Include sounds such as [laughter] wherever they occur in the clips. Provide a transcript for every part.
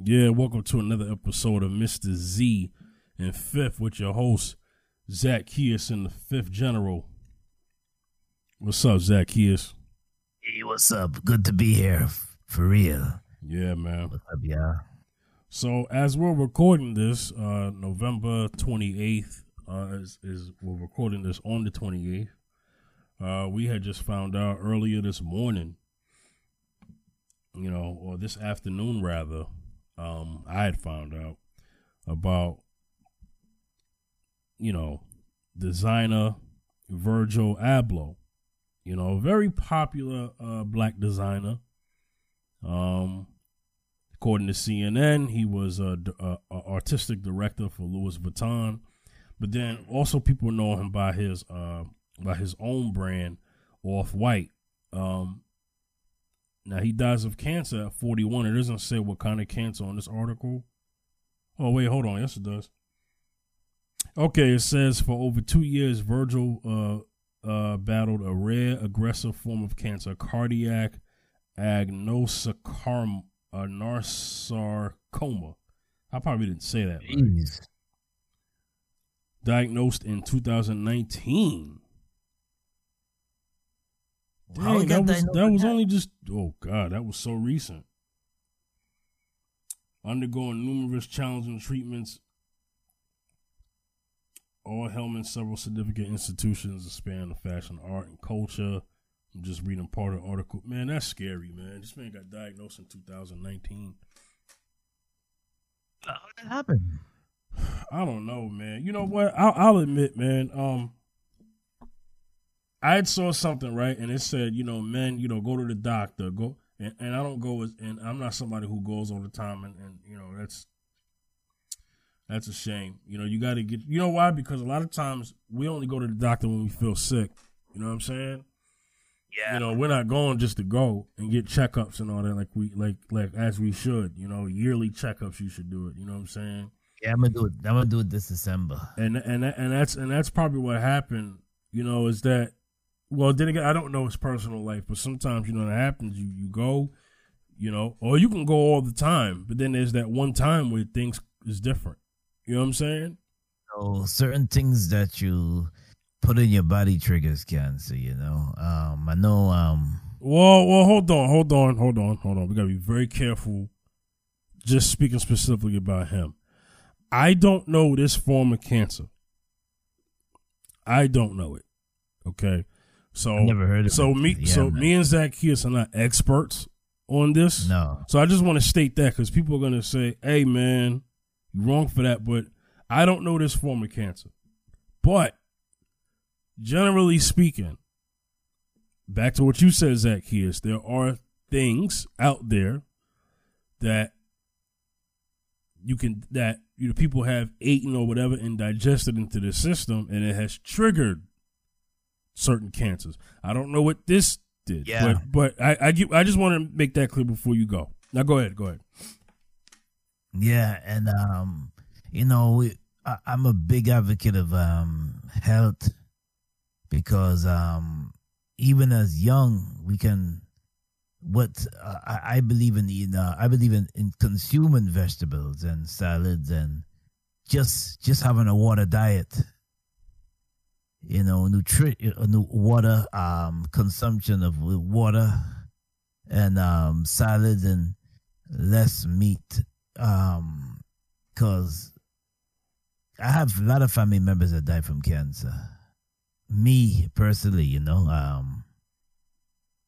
Yeah, welcome to another episode of Mr. Z and Fifth with your host, Zacchaeus and the Fifth General. What's up, Zacchaeus? Hey, what's up? Good to be here, for real. Yeah, man. What's up, yeah? So, as we're recording this, uh, November 28th, uh, is, is we're recording this on the 28th. Uh, we had just found out earlier this morning, you know, or this afternoon rather, um, I had found out about, you know, designer Virgil Abloh, you know, a very popular uh, black designer. Um, according to CNN, he was a, a, a artistic director for Louis Vuitton, but then also people know him by his uh, by his own brand, Off White. Um, now he dies of cancer at 41. It doesn't say what kind of cancer on this article. Oh wait, hold on. Yes, it does. Okay, it says for over two years, Virgil uh, uh, battled a rare, aggressive form of cancer, cardiac agnosarcoma. Uh, narsarcoma. I probably didn't say that. Right. Diagnosed in 2019. Dang, that was that was only just oh god, that was so recent. Undergoing numerous challenging treatments, all helming several significant institutions that span the fashion, art, and culture. I'm just reading part of the article. Man, that's scary, man. This man got diagnosed in 2019. How did that happen? [sighs] I don't know, man. You know what? I'll, I'll admit, man. Um, I had saw something right, and it said, you know, men, you know, go to the doctor, go, and, and I don't go, as, and I'm not somebody who goes all the time, and, and you know, that's that's a shame. You know, you got to get, you know why? Because a lot of times we only go to the doctor when we feel sick. You know what I'm saying? Yeah. You know, we're not going just to go and get checkups and all that like we like like as we should. You know, yearly checkups you should do it. You know what I'm saying? Yeah, I'm gonna do it. I'm gonna do it this December. And and and that's and that's probably what happened. You know, is that well? Then again, I don't know his personal life, but sometimes you know that happens. You you go, you know, or you can go all the time, but then there's that one time where things is different. You know what I'm saying? Oh, certain things that you put in your body triggers cancer. You know, um, I know. Um, well, well, hold on, hold on, hold on, hold on. We gotta be very careful. Just speaking specifically about him, I don't know this form of cancer. I don't know it. Okay, so I never heard of so it. me, Yeah, so man. me and Zacchaeus are not experts on this. No. So I just want to state that because people are gonna say, "Hey, man, you're wrong for that," but I don't know this form of cancer. But generally speaking, back to what you said, Zacchaeus, there are things out there that you can that you know people have eaten or whatever and digested into the system, and it has triggered certain cancers. I don't know what this did, Yeah. but but I I, I just want to make that clear before you go. Now go ahead, go ahead. Yeah, and um, you know, I, I'm a big advocate of um health because um, even as young, we can. What uh, I, I believe in, eating, uh, I believe in, in consuming vegetables and salads and just just having a water diet. You know, nutri- uh, water um consumption of water and um salads and less meat um because i have a lot of family members that died from cancer. Me personally you know um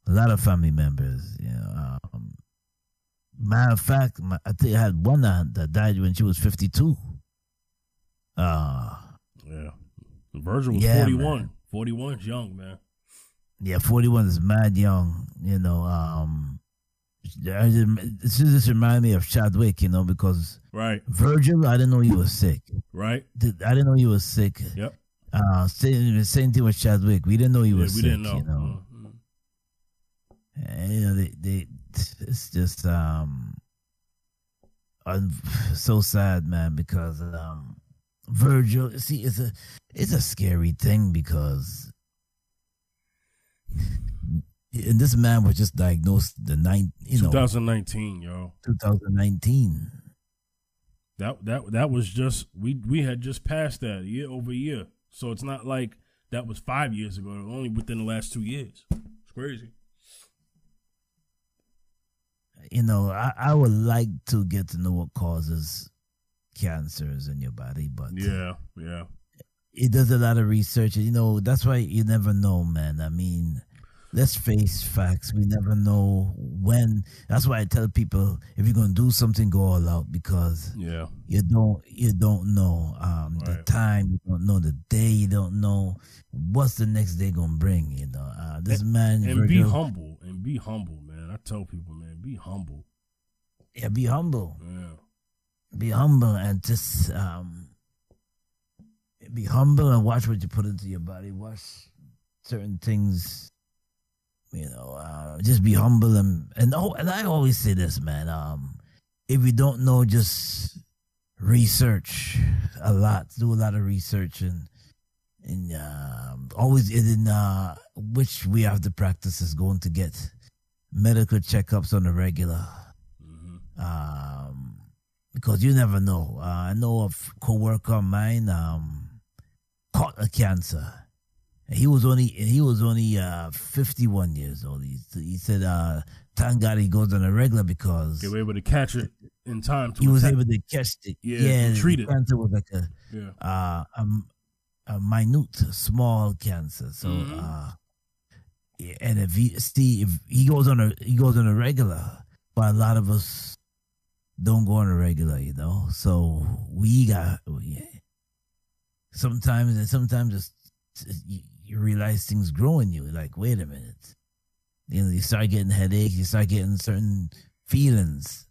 a lot of family members you know um matter of fact my, i think i had one aunt that died when she was 52 uh Yeah, Virgil was Yeah, forty one. Forty one is young, man. yeah 41 is mad young you know um this just reminded me of Chadwick, you know, because Right, Virgil, I didn't know he was sick. right. I didn't know he was sick. Yep. Uh, same, same thing with Chadwick. We didn't know he Yeah, was we sick. didn't know. You know, Mhm. And, you know, they, they, it's just um, I'm [sighs] so sad, man, because um, Virgil. See, it's a, it's a scary thing because and this man was just diagnosed the nine, you know, 2019, yo. 2019. That that that was just we we had just passed that year over year. So it's not like that was five years ago. Only within the last two years. It's crazy. You know, I, I would like to get to know what causes cancers in your body, but yeah, yeah, it does a lot of research. You know, that's why you never know, man. I mean, let's face facts. We never know when. That's why I tell people if you're gonna do something, go all out because yeah, you don't you don't know um, right. the time, you don't know the day, you don't know what's the next day gonna bring. You know, uh, this and, man and be humble and be humble, man. I tell people, man, be humble. Yeah, be humble. Yeah, be humble and just um, be humble and watch what you put into your body. Watch certain things you know, uh, just be humble and and oh, and I always say this, man. Um, if you don't know, just research a lot. Do a lot of research and and uh, always in uh, which we have to practice is going to get medical checkups on a regular. Mm-hmm. Um, because you never know. Uh, I know of coworker of mine um, caught a cancer he was only he was only uh, 51 years old. He, he said, uh, "Thank God he goes on a regular because they were able to catch it in time." he was able to catch it. Yeah, yeah treat it. Cancer was like a yeah. uh, a, a minute, small cancer. So, mm-hmm. uh, and if he see if he goes on a he goes on a regular, but a lot of us don't go on a regular, you know. So we got yeah. sometimes and sometimes it's you realize things grow in you. Like, wait a minute. You know, you start getting headaches, you start getting certain feelings,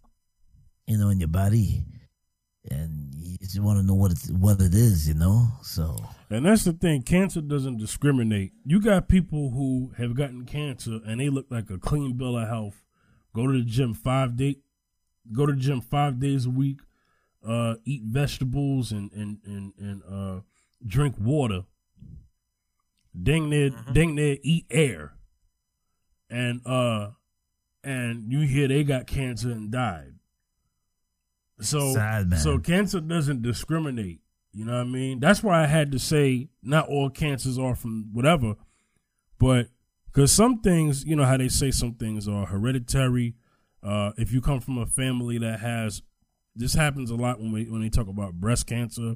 you know, in your body. And you just want to know what it, what it is, you know? So. And that's the thing. Cancer doesn't discriminate. You got people who have gotten cancer and they look like a clean bill of health. Go to the gym five day, go to the gym five days a week, uh, eat vegetables and, and, and, and, uh, drink water dang near mm-hmm. dang near eat air. And uh and you hear they got cancer and died. So Sad, so cancer doesn't discriminate. You know what I mean? That's why I had to say not all cancers are from whatever, but because some things, you know how they say some things are hereditary. Uh, if you come from a family that has, this happens a lot when we when they talk about breast cancer.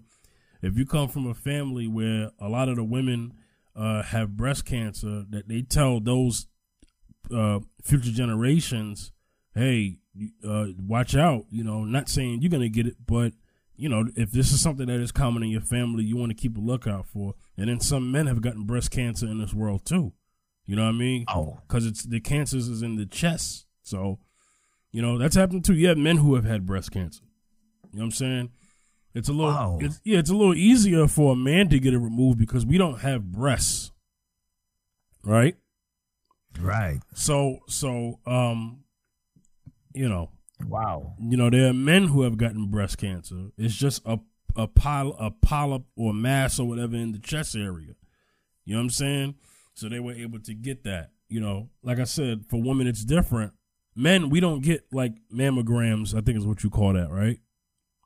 If you come from a family where a lot of the women uh, have breast cancer that they tell those uh, future generations, hey, uh, watch out. You know, not saying you're gonna get it, but you know, if this is something that is common in your family, you want to keep a lookout for. And then some men have gotten breast cancer in this world too. You know what I mean? Oh, because it's the cancers is in the chest. So, you know, that's happened too. You have men who have had breast cancer. You know what I'm saying? It's a little, wow. it's, yeah, it's a little easier for a man to get it removed because we don't have breasts, right? Right. So, so, um, you know, wow, you know, there are men who have gotten breast cancer. It's just a a pile, a polyp or mass or whatever in the chest area. You know what I'm saying? So they were able to get that. You know, like I said, for women it's different. Men, we don't get like mammograms. I think is what you call that, right?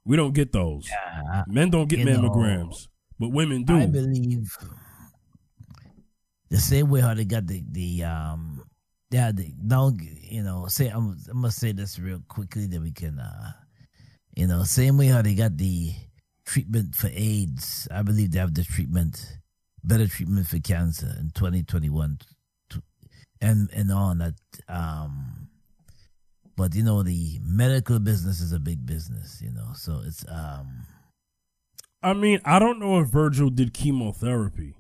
We don't get those. Yeah, Men don't get mammograms, know, but women do. I believe the same way how they got the the um yeah the don't you know say I'm, I'm gonna say this real quickly that we can uh you know same way how they got the treatment for AIDS. I believe they have the treatment better treatment for cancer in 2021 and and on that um but you know, the medical business is a big business, you know. So it's um I mean, I don't know if Virgil did chemotherapy.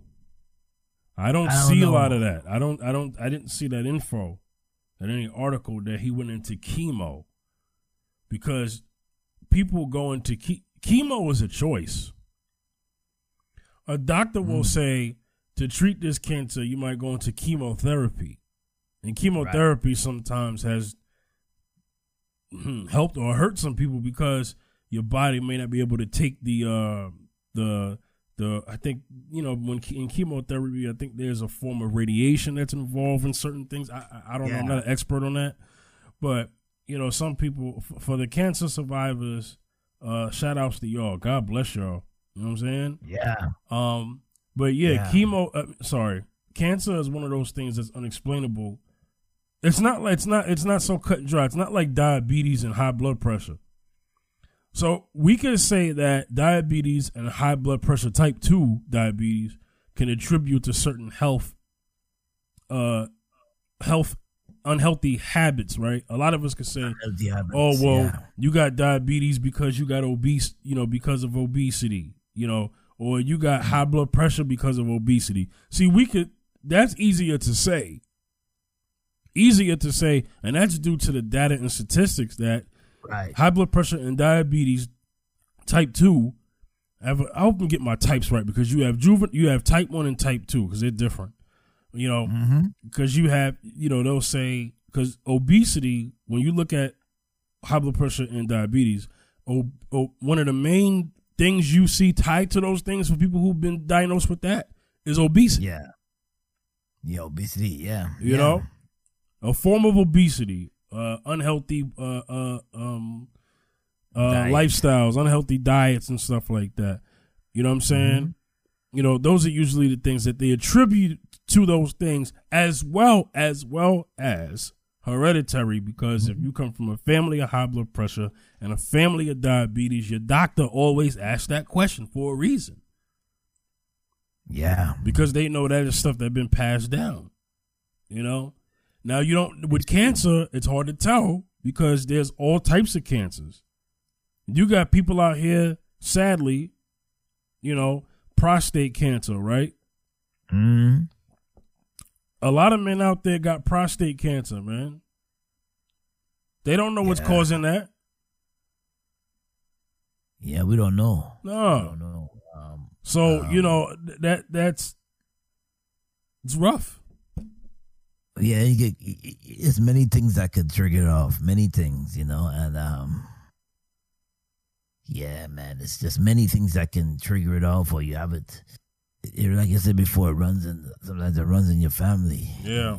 I don't, I don't see know. a lot of that. I don't I don't I didn't see that info in any article that he went into chemo. Because people go into ke- chemo is a choice. A doctor mm. will say to treat this cancer, you might go into chemotherapy. And chemotherapy right. sometimes has helped or hurt some people because your body may not be able to take the uh, the the I think you know when in chemotherapy I think there's a form of radiation that's involved in certain things. I I don't yeah. know. I'm not an expert on that, but you know some people for the cancer survivors, Uh, shout outs to y'all. God bless y'all. You know what I'm saying? Yeah. Um, but yeah, Yeah. chemo. Uh, sorry, cancer is one of those things that's unexplainable. It's not like it's not it's not so cut and dry. It's not like diabetes and high blood pressure. So we can say that diabetes and high blood pressure, type two diabetes, can attribute to certain health, uh, health unhealthy habits. Right? A lot of us could say, habits, oh well yeah. you got diabetes because you got obese you know because of obesity you know or you got high blood pressure because of obesity see we could that's easier to say easier to say and that's due to the data and statistics that Right. high blood pressure and diabetes type 2 have I hope I get my types right because you have you have type 1 and type 2 because they're different you know Mm-hmm. because you have you know they'll say because obesity when you look at high blood pressure and diabetes o- o- one of the main things you see tied to those things for people who've been diagnosed with that is obesity Yeah. Yeah, obesity. Yeah. you yeah. know a form of obesity uh unhealthy uh uh um uh lifestyles unhealthy diets and stuff like that you know what i'm saying Mm-hmm. you know those are usually the things that they attribute to those things as well as well as hereditary because Mm-hmm. if you come from a family of high blood pressure and a family of diabetes your doctor always asks that question for a reason Yeah. because they know that is stuff that's been passed down. You know, now you don't with cancer. It's hard to tell because there's all types of cancers. You got people out here, sadly, you know, prostate cancer, right? Mm-hmm. A lot of men out there got prostate cancer, man. They don't know what's Yeah. causing that. Yeah, we don't know. No. don't know. Um, So Um, you know that that's it's rough. Yeah, you get it's many things that could trigger it off. Many things, you know, and um, yeah, man, it's just many things that can trigger it off, or you have it. it like I said before, it runs in sometimes it runs in your family. Yeah.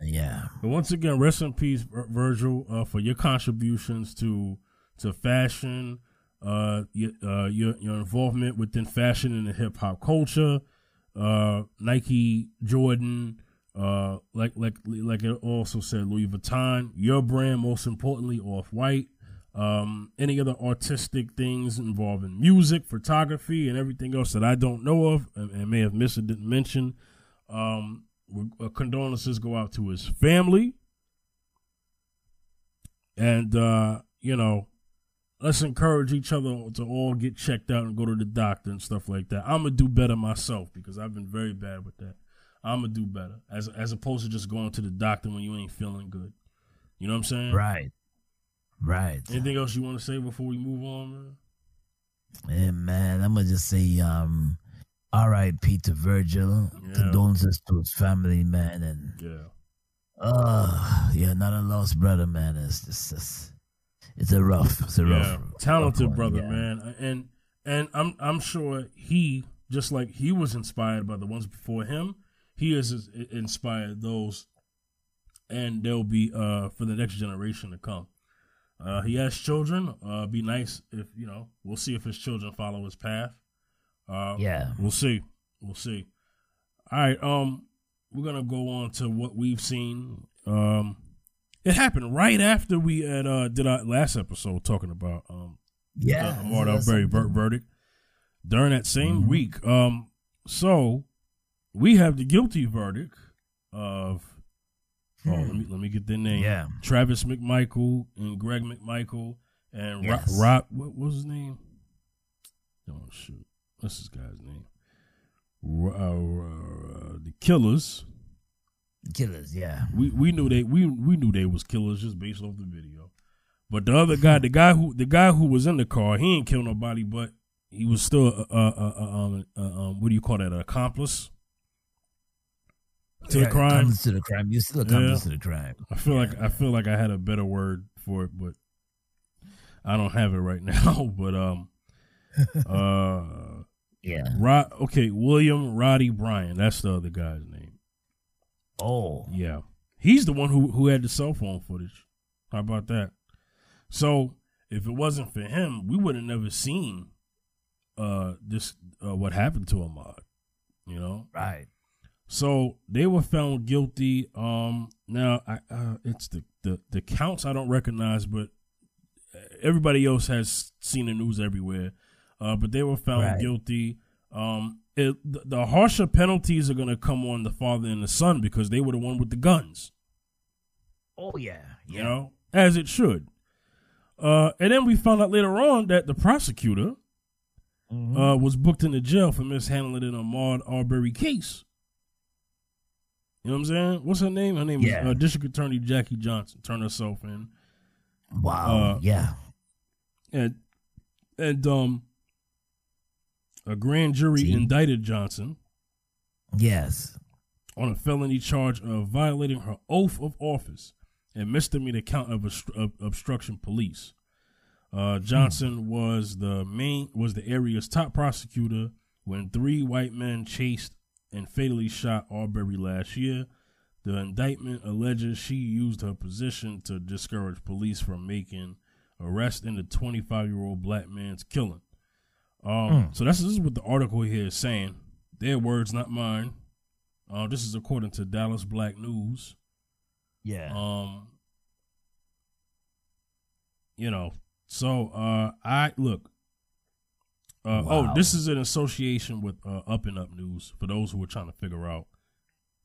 yeah, But once again, rest in peace, Virgil, uh, for your contributions to to fashion, uh, your, uh, your your involvement within fashion and the hip hop culture, uh, Nike, Jordan, uh, like like like it also said, Louis Vuitton, your brand, most importantly, Off White. Um, any other artistic things involving music, photography, and everything else that I don't know of and, and may have missed or didn't mention. Um, uh, condolences go out to his family. And, uh, you know, let's encourage each other to all get checked out and go to the doctor and stuff like that. I'm going to do better myself because I've been very bad with that. I'm to do better as, as opposed to just going to the doctor when you ain't feeling good. You know what I'm saying? right, right. Anything else you want to say before we move on, man? And man, I'm gonna just say, um, R.I.P. to Virgil. Yeah. Condolences to his family, man, and Yeah. uh, yeah, not a lost brother, man. It's just, it's, it's a rough, it's a rough, yeah, talented rough brother, yeah. man, and and I'm I'm sure he just like he was inspired by the ones before him. He has inspired those, and they'll be uh for the next generation to come. Uh, he has children. Uh, be nice if you know. We'll see if his children follow his path. Uh, Yeah. we'll see. We'll see. All right. Um, we're gonna go on to what we've seen. Um, it happened right after we had uh did our last episode talking about um Yeah, uh, Ahmaud Arbery ver- verdict during that same Mhm. week. Um, so we have the guilty verdict of. Oh, let me let me get their name. Yeah. Travis McMichael and Greg McMichael and Yes. Rob, Rob. What was his name? Oh shoot, what's this guy's name? Uh, uh, the Killers. Killers, yeah. We we knew they we we knew they was killers just based off the video. But the other guy, the guy who the guy who was in the car, he ain't kill nobody, but he was still a, a, a, a, um, um what do you call that? An accomplice to Yeah, the crime. accomplice to the crime. You're still accomplice to the crime. I feel like I feel like I had a better word for it, but I don't have it right [laughs] now. But um, [laughs] uh, Yeah. Rod, okay, William Roddie Bryan. That's the other guy's name. Oh. Yeah, he's the one who who had the cell phone footage. How about that? So if it wasn't for him, we would have never seen uh this uh, what happened to Ahmaud. You know, Right. So they were found guilty. Um, now I, uh, it's the, the the counts I don't recognize, but everybody else has seen the news everywhere. Uh, but they were found Right. guilty. Um, it, the, the harsher penalties are going to come on the father and the son because they were the one with the guns. Oh yeah. You know, as it should. Uh, and then we found out later on that the prosecutor Mhm. uh, was booked into jail for mishandling an Ahmaud Arbery case. You know what I'm saying? What's her name? Her name Yeah. is uh, District Attorney Jackie Johnson. Turned herself in, wow. uh, yeah. and and um, a grand jury See? indicted Johnson Yes. on a felony charge of violating her oath of office and misdemeanor count of, obstru- of obstruction police. Uh, Johnson was the main was the area's top prosecutor when three white men chased and fatally shot Arbery last year. The indictment alleges she used her position to discourage police from making arrest in the 25 year old black man's killing. Um, So this is what the article here is saying. Their words, not mine. Uh, this is according to Dallas Black News. Yeah. Um, you know, so uh, I look. Uh, Oh, this is an association with uh, Up and Up News for those who are trying to figure out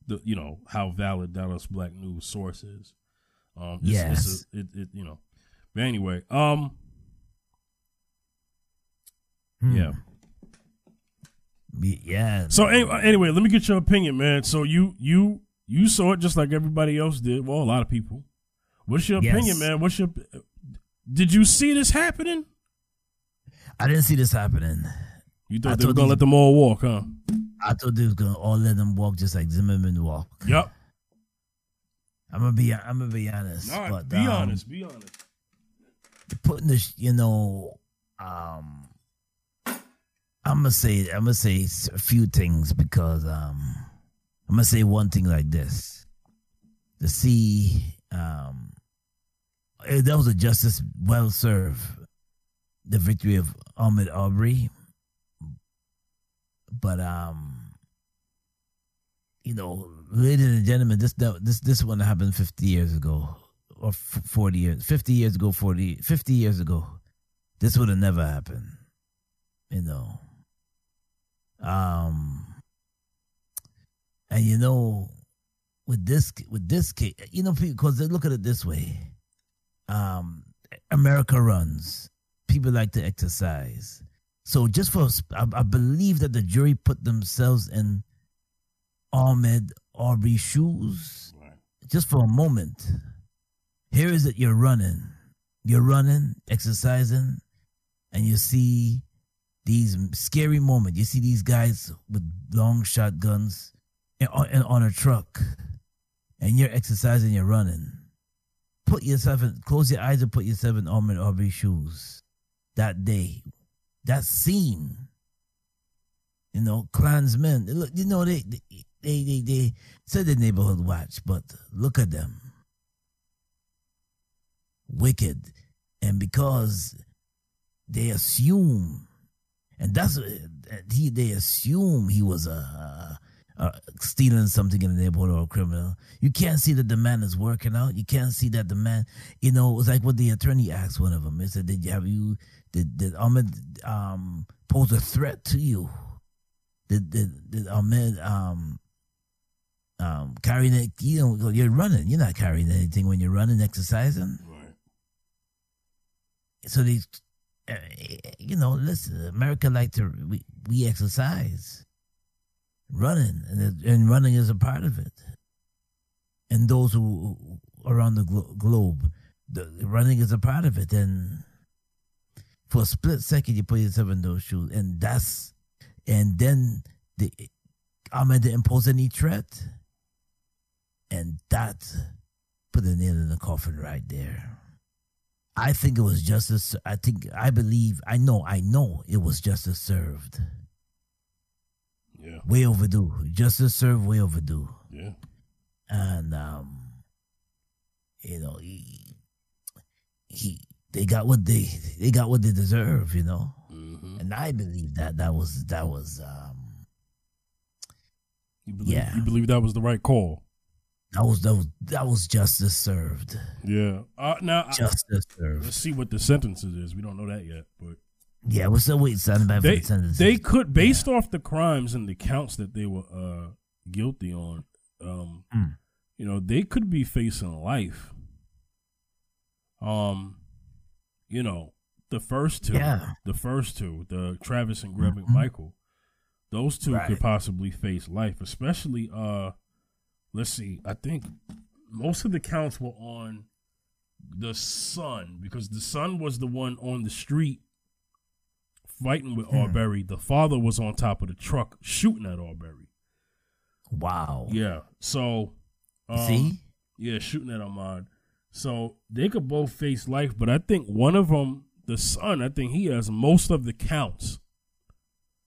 the you know how valid Dallas Black News source is. Um, this, Yes. it, it you know, but anyway, um, Hmm. yeah. Yeah. So anyway, anyway, let me get your opinion, man. So you you you saw it just like everybody else did. Well, a lot of people. What's your Yes. opinion, man? What's your Did you see this happening? I didn't see this happening. You I thought they were gonna let them all walk, huh? I thought they was gonna all let them walk just like Zimmerman walk. Yep. I'm gonna be I'm gonna be honest. Right, but, be um, honest. Be honest. Putting this, you know, um, I'm gonna say I'm gonna say a few things because um, I'm gonna say one thing like this: to see um, eh, that was a justice well served, the victory of Ahmed Aubrey. But um, you know, ladies and gentlemen, this this this one happened 50 years ago, or 40 years, 50 years ago, 40, 50 years ago. This would have never happened, you know. Um, and you know, with this with this case, you know, because they look at it this way. Um, America runs. People like to exercise. So just for, I, I believe that the jury put themselves in Ahmed Aubrey's shoes Right. just for a moment. Here is it you're running. You're running, exercising, and you see these scary moments. You see these guys with long shotguns and on, on a truck, and you're exercising, you're running. Put yourself in, close your eyes and put yourself in Ahmed Aubrey's shoes that day, that scene. You know, Klansmen. Look, you know they they they they, said the neighborhood watch, but look at them, wicked, and because they assume, and that's he they assume he was a. Uh, stealing something in the neighborhood or a criminal. You can't see that the man is working out. You can't see that the man, you know, it was like what the attorney asked one of them. He said, "Did you have you did did Ahmed um pose a threat to you? Did did, did Ahmed um um carrying it? You know, you're running. You're not carrying anything when you're running, exercising. Right. So they, uh, you know, listen, America like to we we exercise, running, and and running is a part of it. And those who around the glo- globe, the running is a part of it. And for a split second, you put yourself in those shoes, and that's, and then the Ahmed didn't pose any threat, and that put the nail in the coffin right there. I think it was justice. I think I believe. I know. I know it was justice served. Yeah. Way overdue. Justice served. Way overdue. Yeah. And um, you know, he, got what they they got what they deserve, you know. Mm-hmm. And I believe that that was that was um You believe, Yeah. you believe that was the right call? that was that was that was justice served. Yeah. Uh, now I- Justice served. let's see what the sentences is. We don't know that yet, but Yeah, we're still waiting they the sentences. they could based off the crimes and the counts that they were uh, guilty on. Um, Mm. You know, they could be facing life. Um, you know, the first two, Yeah. the first two, the Travis and Greg Mhm. McMichael, those two Right. could possibly face life. Especially, uh, let's see, I think most of the counts were on the son because the son was the one on the street fighting with Hmm. Arbery. The father was on top of the truck shooting at Arbery. wow. Yeah. So, um, See? yeah, shooting at Ahmaud. So they could both face life, but I think one of them, the son, I think he has most of the counts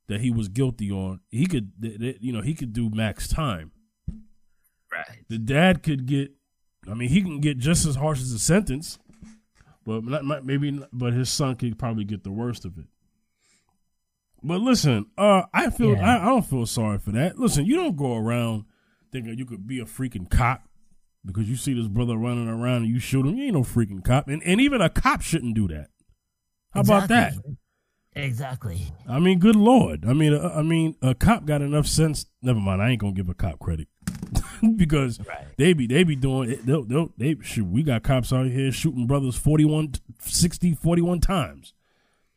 that he was guilty on. He could, th- th- you know, he could do max time. Right. The dad could get, I mean, he can get just as harsh as a sentence, but not, not- maybe, not- but his son could probably get the worst of it. But listen, uh, I feel Yeah. I, I don't feel sorry for that. Listen, you don't go around thinking you could be a freaking cop because you see this brother running around and you shoot him. You ain't no freaking cop, and and even a cop shouldn't do that. How about that? Exactly. Exactly. I mean, good lord. I mean, uh, I mean, a cop got enough sense. Never mind. I ain't gonna give a cop credit [laughs] because Right. they be they be doing it. They'll, they'll, they shoot. We got cops out here shooting brothers 41, 60, 41 times.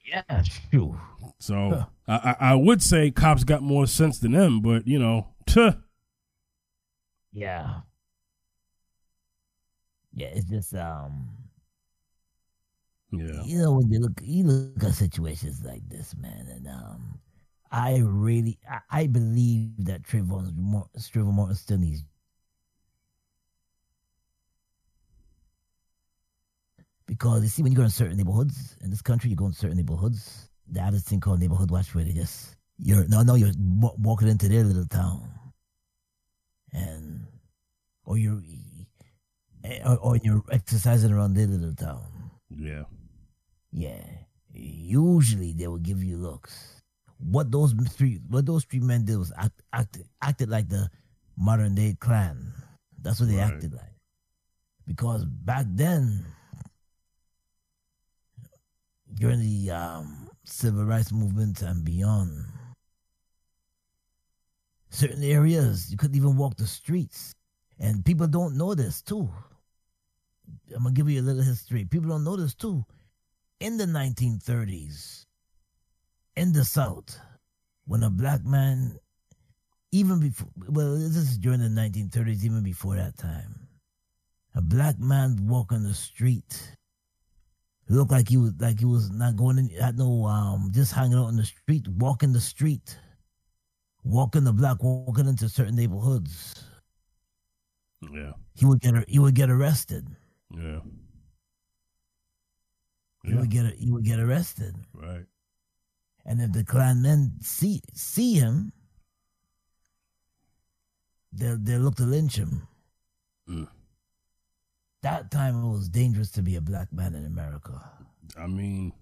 Yeah, shoot. So I, I I would say cops got more sense than them, but you know, tuh. Yeah. Yeah, it's just um yeah, you know when you look you look at situations like this, man, and um I really I, I believe that Trayvon Trayvon Martin still needs because you see when you go in certain neighborhoods in this country, you go in certain neighborhoods. They have this thing called neighborhood watch where they just you're no no you're wa- walking into their little town, and or you're or, or you're exercising around their little town. yeah, Yeah. Usually they will give you looks. What those three what those three men did was act, acted acted like the modern day Klan. That's what they Right. acted like. Because back then during the um, civil rights movement and beyond, certain areas you couldn't even walk the streets. And people don't know this too. I'm gonna give you a little history. People don't know this too in the 1930s in the South, when a black man, even before, well, this is during the 1930s, even before that time, a black man walking the street looked like he was like he was not going in, had no um, just hanging out in the street, walking the street, walking the block, walking into certain neighborhoods. yeah, He would get he would get arrested. Yeah, You yeah. would get he would get arrested. Right. And if the Klan men see see him, they'll they'll look to lynch him. Mm. That time it was dangerous to be a black man in America. I mean,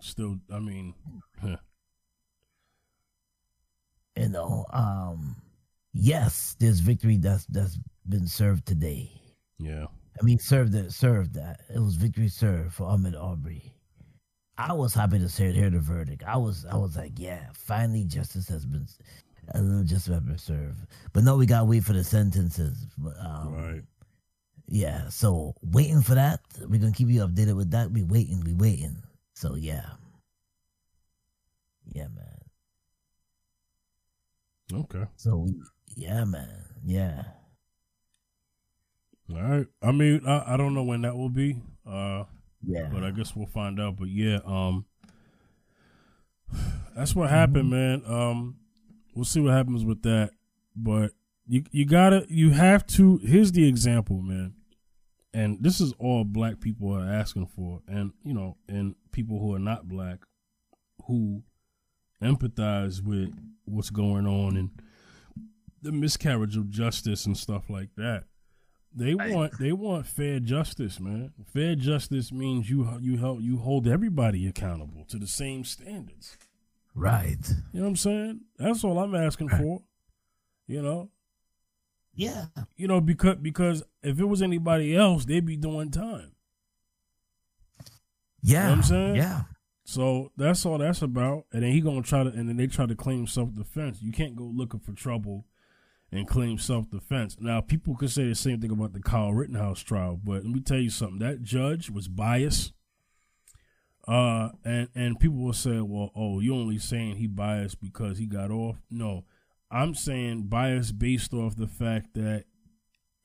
still, I mean, huh. You know, um, yes, there's victory that's that's been served today. yeah, I mean, served that served that it was victory served for Ahmed Aubrey. I was happy to hear, hear the verdict. I was I was like, yeah, finally justice has been a little justice has been served. But no, we got to wait for the sentences. Um, right. Yeah, so waiting for that. We're gonna keep you updated with that. We waiting, we waiting. So yeah, yeah, man. Okay. So we, yeah, man, yeah. All right. I mean, I, I don't know when that will be. Uh, Yeah. but I guess we'll find out. But yeah, um, that's what happened, man. Um, we'll see what happens with that. But you you gotta you have to. Here's the example, man. And this is all black people are asking for, and you know, and people who are not black, who empathize with what's going on and the miscarriage of justice and stuff like that. They want they want fair justice, man. Fair justice means you you help you hold everybody accountable to the same standards. Right. You know what I'm saying? That's all I'm asking right. for. You know. Yeah. You know because because if it was anybody else, they'd be doing time. Yeah. You know I'm saying? Yeah. So that's all that's about. And then he gonna try to and then they try to claim self defense. You can't go looking for trouble and claim self defense. Now, people could say the same thing about the Kyle Rittenhouse trial, but let me tell you something. That judge was biased. Uh, and and people will say, well, oh, you're only saying he biased because he got off. No, I'm saying biased based off the fact that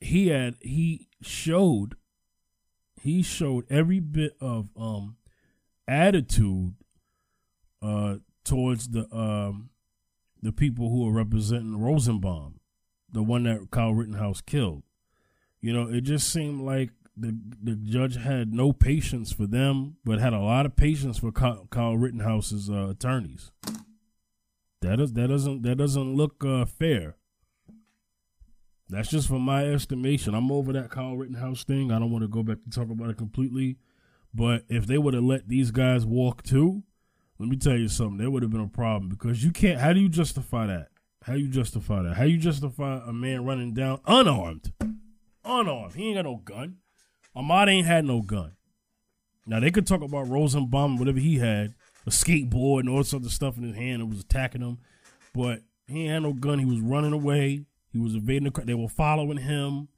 he had he showed he showed every bit of um attitude uh towards the um the people who are representing Rosenbaum the one that Kyle Rittenhouse killed. You know, it just seemed like the the judge had no patience for them, but had a lot of patience for Kyle, Kyle Rittenhouse's uh, attorneys. That is that doesn't that doesn't look uh, fair. That's just from my estimation. I'm over that Kyle Rittenhouse thing. I don't want to go back to talk about it completely, but if they would have let these guys walk too, let me tell you something. There would have been a problem because you can't. How do you justify that? How you justify that? How you justify a man running down unarmed? Unarmed. He ain't got no gun. Ahmaud ain't had no gun. Now they could talk about Rosenbaum, whatever he had, a skateboard and all this other stuff in his hand that was attacking him, but he ain't had no gun. He was running away. He was evading the. They were following him.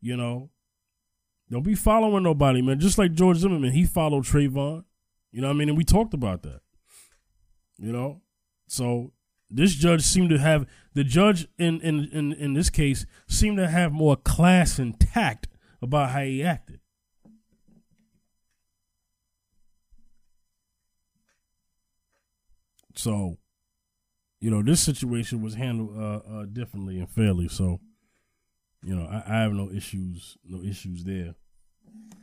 You know, don't be following nobody, man. Just like George Zimmerman, he followed Trayvon. You know what I mean? And we talked about that. You know, so this judge seemed to have the judge in in in, in this case seemed to have more class and tact about how he acted. So, you know, this situation was handled uh, uh, differently and fairly. So, you know, I, I, have no issues, no issues there.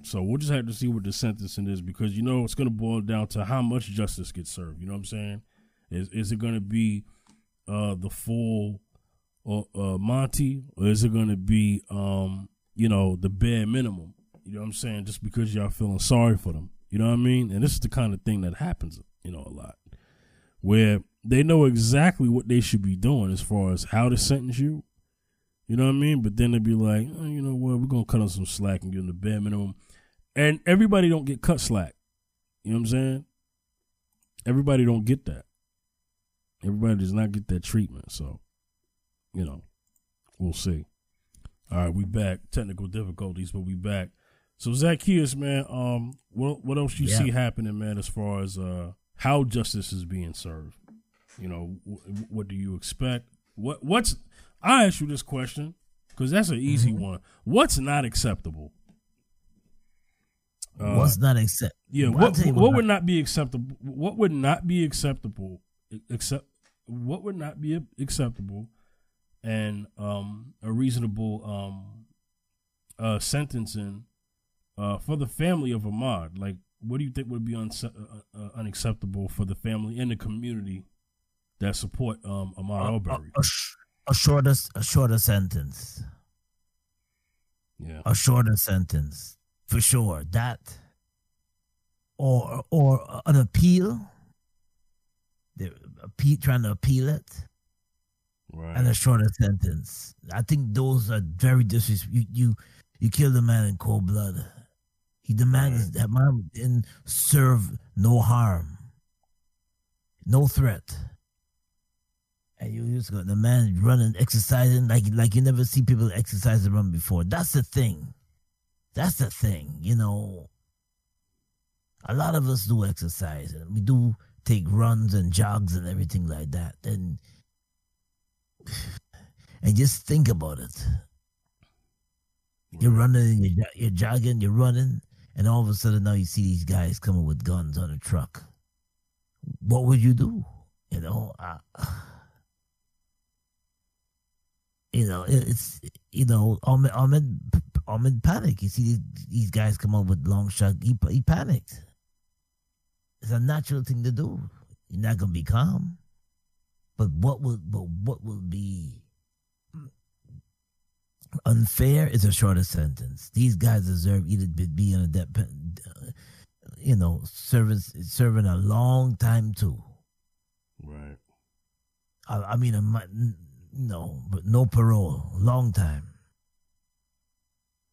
So we'll just have to see what the sentencing is because you know it's going to boil down to how much justice gets served. You know what I'm saying? Is is it going to be uh, the full uh, uh, Monty, or is it going to be, um, you know, the bare minimum? You know what I'm saying? Just because y'all feeling sorry for them. You know what I mean? And this is the kind of thing that happens, you know, a lot, where they know exactly what they should be doing as far as how to sentence you. You know what I mean? But then they'd be like, oh, you know what? We're gonna cut on some slack and give them the bare minimum, and everybody don't get cut slack. You know what I'm saying? Everybody don't get that. Everybody does not get that treatment. So, you know, we'll see. All right, we back. Technical difficulties, but we back. So Zacchaeus, man, um, what what else do you yeah. see happening, man, as far as uh how justice is being served? You know, w- what do you expect? What what's I ask you this question because that's an easy mm-hmm. one. What's not acceptable? Uh, what's not acceptable? Yeah, what what, what would not be acceptable? What would not be acceptable? Except what would not be acceptable and um, a reasonable um, uh, sentencing uh, for the family of Ahmaud? Like, what do you think would be unse- uh, uh, unacceptable for the family and the community that support um, Ahmaud Arbery? A, a, a, shorter, a shorter sentence. Yeah, a shorter sentence for sure. That or or an appeal they're trying to appeal it, right. and a shorter sentence. I think those are very disrespectful. You, you you killed a man in cold blood. He demands right. that man didn't serve no harm, no threat. And you just got the man running, exercising like like you never see people exercise and run before. That's the thing. That's the thing. You know, a lot of us do exercise and we do take runs and jogs and everything like that. And [sighs] and just think about it. You're running, you're, you're jogging, you're running, and all of a sudden now you see these guys coming with guns on a truck. What would you do? You know, uh, [sighs] you know, it's you know, I'm I'm in I'm in panic. You see these, these guys come up with long shot. He he panicked. It's a natural thing to do. You're not gonna be calm. But what will but what will be unfair is a shorter sentence. These guys deserve either be- be in a death, uh, you know, serving serving a long time too. Right. I, I mean, a, no, but no parole, long time.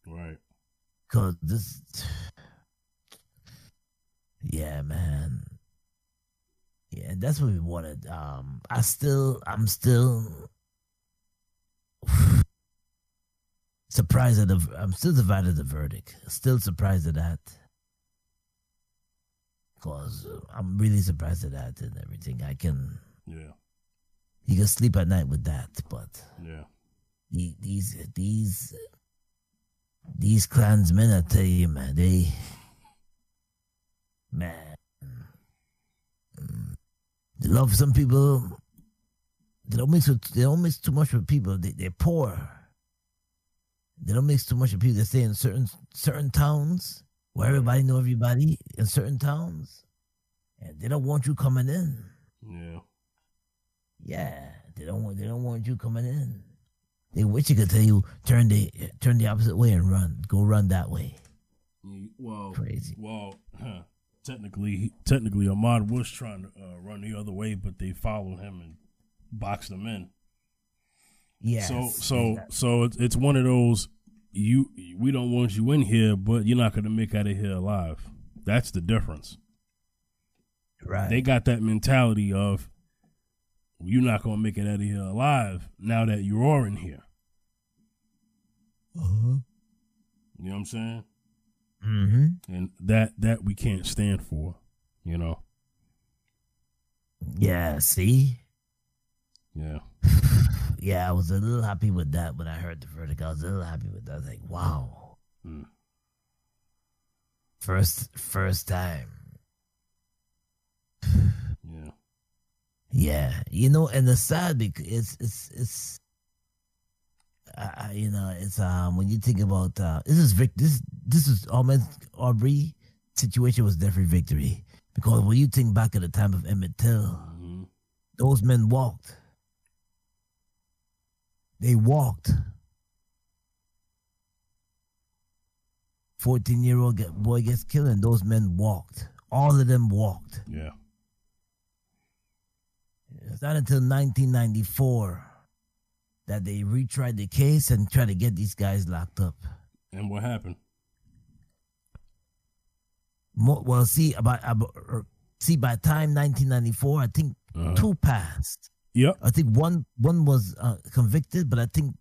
Right. Cause this, yeah, man, yeah, that's what we wanted. Um, I still, I'm still [sighs] surprised at the. I'm still divided at the verdict. Still surprised at that. Cause I'm really surprised at that and everything. I can, Yeah. you can sleep at night with that, but Yeah. the- these these these Klansmen, I tell you, man, they man, mm, they love some people. They don't mix with they don't mix too much with people. They they're poor. They don't mix too much with people. They stay in certain certain towns where everybody know everybody in certain towns, and they don't want you coming in. Yeah. Yeah, they don't want they don't want you coming in. They wish you could tell you turn the turn the opposite way and run. Go run that way. Well, Crazy. Well, huh, technically, technically, Ahmaud was trying to uh, run the other way, but they followed him and boxed him in. Yeah. So, so, so it's it's one of those. You, we don't want you in here, but you're not going to make out of here alive. That's the difference. right. They got that mentality of you're not going to make it out of here alive now that you are in here. uh-huh. You know what I'm saying? Mm-hmm. And that that we can't stand for. You know? Yeah. See. Yeah. [laughs] Yeah, I was a little happy with that when I heard the verdict. I was a little happy with that. I was like, wow. Mm. First, first time. Yeah. [sighs] Yeah, you know, and the sad because it's it's it's, uh, you know, it's um when you think about uh this is Vic this this is Ahmaud Arbery situation was definitely victory because when you think back at the time of Emmett Till, hmm those men walked. They walked. Fourteen year old boy gets killed, and those men walked. All of them walked. Yeah. It's not until 1994 that they retried the case and tried to get these guys locked up. And what happened? Mo well, see about, about er, see by time 1994, I think Uh-huh. two passed. Yep. I think one one was uh, convicted, but I think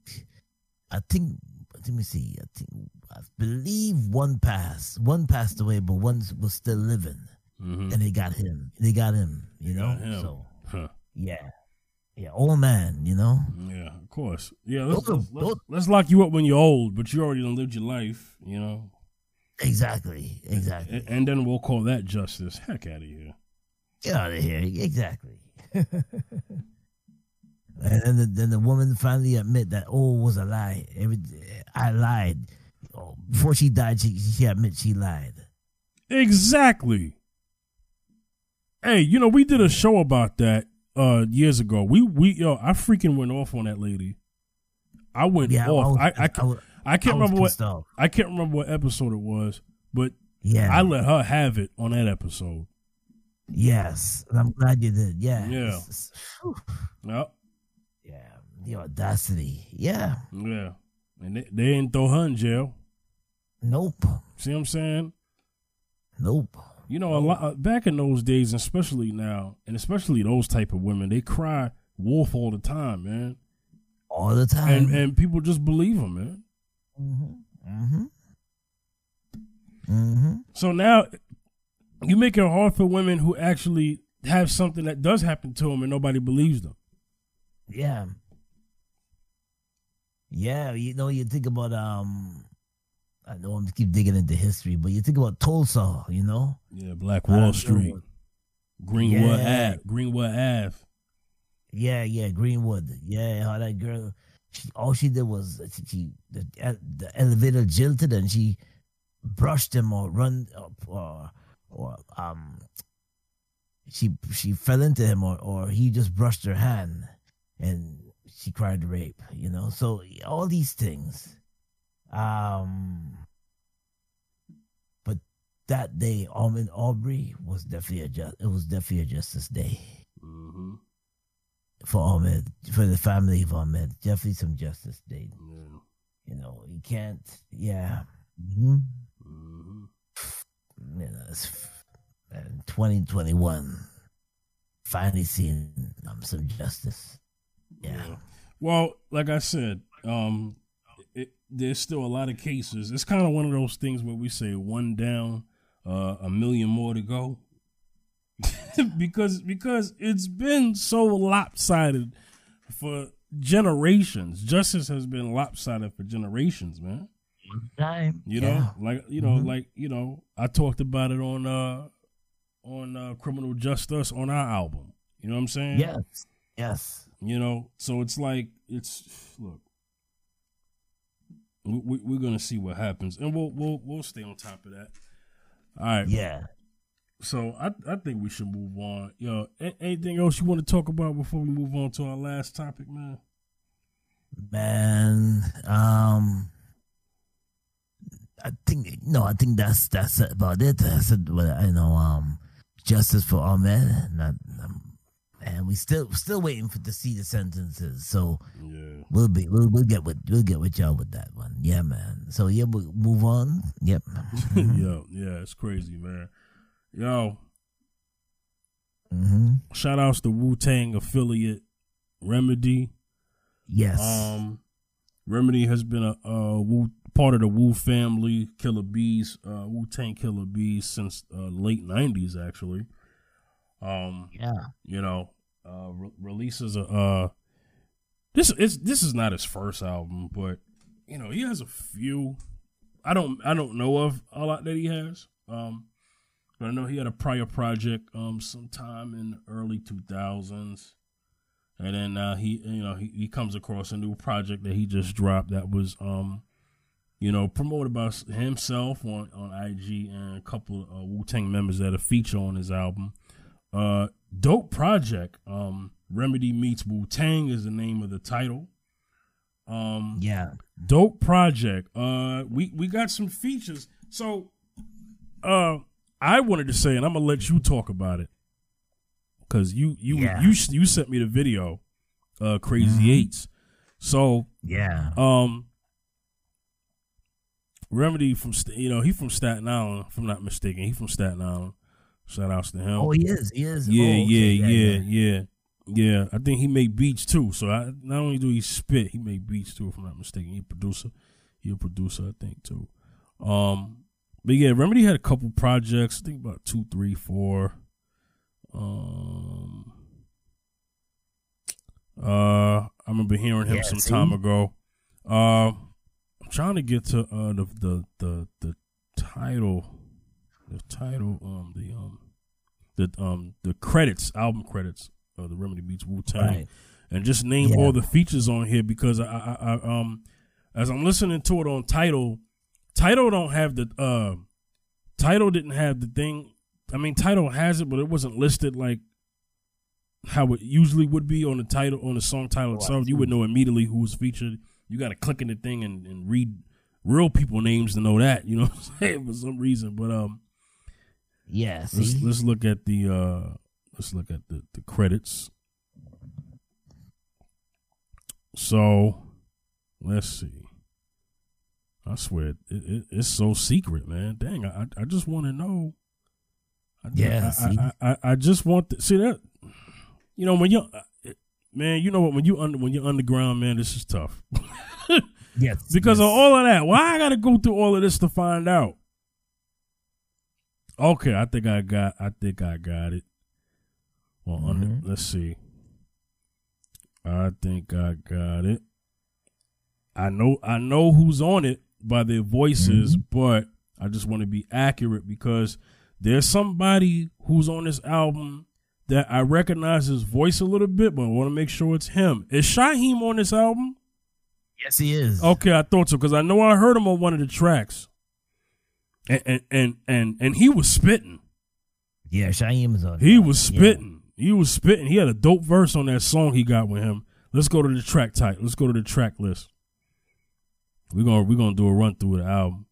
I think let me see. I think I believe one passed. One passed away, but one was still living, hmm and they got him. They got him. You know. him. So Huh. yeah, yeah, old man. You know. Yeah, of course. Yeah, let's, Those let's, let's, those- let's lock you up when you're old, but you already done lived your life, you know. Exactly. Exactly. And, and then we'll call that justice. Heck out of here. Get out of here. Exactly. [laughs] and then the, then the woman finally admit that oh it was a lie. Every, I lied. Oh, before she died, she she she lied. Exactly. Hey, you know we did a show about that uh years ago. We we yo, I freaking went off on that lady. I went Yeah, off. was- I I, I, was- I can't I remember what off. I can't remember what episode it was, but Yeah. I let her have it on that episode. yes. I'm glad you did. Yeah. Yeah. Yep. yeah. The audacity. Yeah. Yeah. And they, they didn't throw her in jail. Nope. See what I'm saying? Nope. You know, a lot uh, back in those days, especially now, and especially those type of women, they cry wolf all the time, man, All the time. and and people just believe them, man. mm-hmm. Mm-hmm. Mm-hmm. So now you make it hard for women who actually have something that does happen to them and nobody believes them. Yeah. Yeah, you know, you think about um I know I'm keep digging into history, but you think about Tulsa, you know? Yeah, Black Wall Street, Greenwood Yeah. Ave, Greenwood Ave. Yeah, yeah, Greenwood. Yeah, how that girl she, all she did was she, she the, the elevator jilted and she brushed him or run up or or um she she fell into him or or he just brushed her hand and she cried rape. You know, so all these things. Um, but that day, Ahmaud Arbery was definitely a just. It was definitely a Justice Day Mm-hmm. for Ahmaud, for the family of Ahmaud. Definitely some Justice Day. Yeah. You know, you can't. Yeah. hmm Mm-hmm. You know, it's, and 2021 finally seeing um, some justice. Yeah. Well, like I said, um, there's still a lot of cases. It's kind of one of those things where we say one down, uh, a million more to go. [laughs] because because it's been so lopsided for generations. Justice has been lopsided for generations, man. Time. You yeah. know, like you know, Mhm. like you know, I talked about it on uh on uh Criminal Justice on our album. You know what I'm saying? Yes. Yes. You know, so it's like it's look. We, we, we're gonna see what happens, and we'll we'll we'll stay on top of that. All right. Yeah. So I I think we should move on. Yo, a- anything else you want to talk about before we move on to our last topic, man? Man. Um. I think no. I think that's that's about it. I said, well, I know. Um, justice for Ahmaud. Not, um, and we still still waiting for to see the sentences. So Yeah. we'll be we'll, we'll get with we'll get with y'all with that one. Yeah, man. So yeah, we'll move on. Yep. [laughs] Yo, yeah, it's crazy, man. Yo, hmm shout outs to Wu Tang affiliate Remedy. Yes. Um, Remedy has been a, a Wu, part of the Wu family, Killer Bees, uh, Wu Tang Killer Bees since uh, late '90s, actually. Um, yeah. you know, uh, re- releases a uh, this is this is not his first album, but you know he has a few. I don't I don't know of a lot that he has. Um, but I know he had a prior project um sometime in the early two thousands, and then uh, he you know he, he comes across a new project that he just dropped that was um you know promoted by himself on on IG and a couple of uh, Wu Tang members that are feature on his album. Uh, dope project. Um, Remedy meets Wu Tang is the name of the title. Um, Yeah. dope project. Uh, we we got some features. So, uh, I wanted to say, and I'm gonna let you talk about it, cause you you Yeah. you you sent me the video, uh, Crazy Mhm. Eights. So, Yeah. um, Remedy from you know he from Staten Island, if I'm not mistaken. He from Staten Island. Shout outs to him. Oh, he is. He is. Yeah, Oh, okay. yeah, yeah, yeah, yeah. I think he made beats too. So I not only do he spit, he made beats too. If I'm not mistaken, he a producer. He a producer, I think too. Um, but yeah, Remedy had a couple projects. I think about two, three, four. Um, uh, I remember hearing him Yeah, some see? time ago. Uh, I'm trying to get to uh the the the the title, the title, um, the um, the um the credits, album credits of the Remedy Meets Wu Tang, Right. and just name Yeah. all the features on here because I, I, I um as I'm listening to it on title, title don't have the uh title didn't have the thing. I mean, title has it, but it wasn't listed like how it usually would be on the title on the song title itself. You would know immediately who was featured. You got to click in the thing and, and read real people names to know that. You know what I'm [laughs] saying for some reason, but um. Yeah. Let's let's look at the uh let's look at the, the credits. So let's see. I swear it, it, it's so secret, man. Dang, I I just want to know. I, Yeah, I? I, I, I just want to see that. You know when you, man, you know what when you under when you're underground, man, this is tough [laughs] Yes. because yes. of all of that. Why I got to go through all of this to find out? Okay, I think I got. I think I got it. Well, under, Mhm. let's see. I think I got it. I know. I know who's on it by their voices, but I just want to be accurate because there's somebody who's on this album that I recognize his voice a little bit, but I want to make sure it's him. Is Shyheim on this album? Yes, he is. Okay, I thought so because I know I heard him on one of the tracks, and and and and, he was spitting. Yeah, Shyheim is on. He that. was Yeah. spitting. He was spitting. He had a dope verse on that song he got with him. let's go to the track type. Let's go to the track list. We're gonna we're gonna do a run through the album.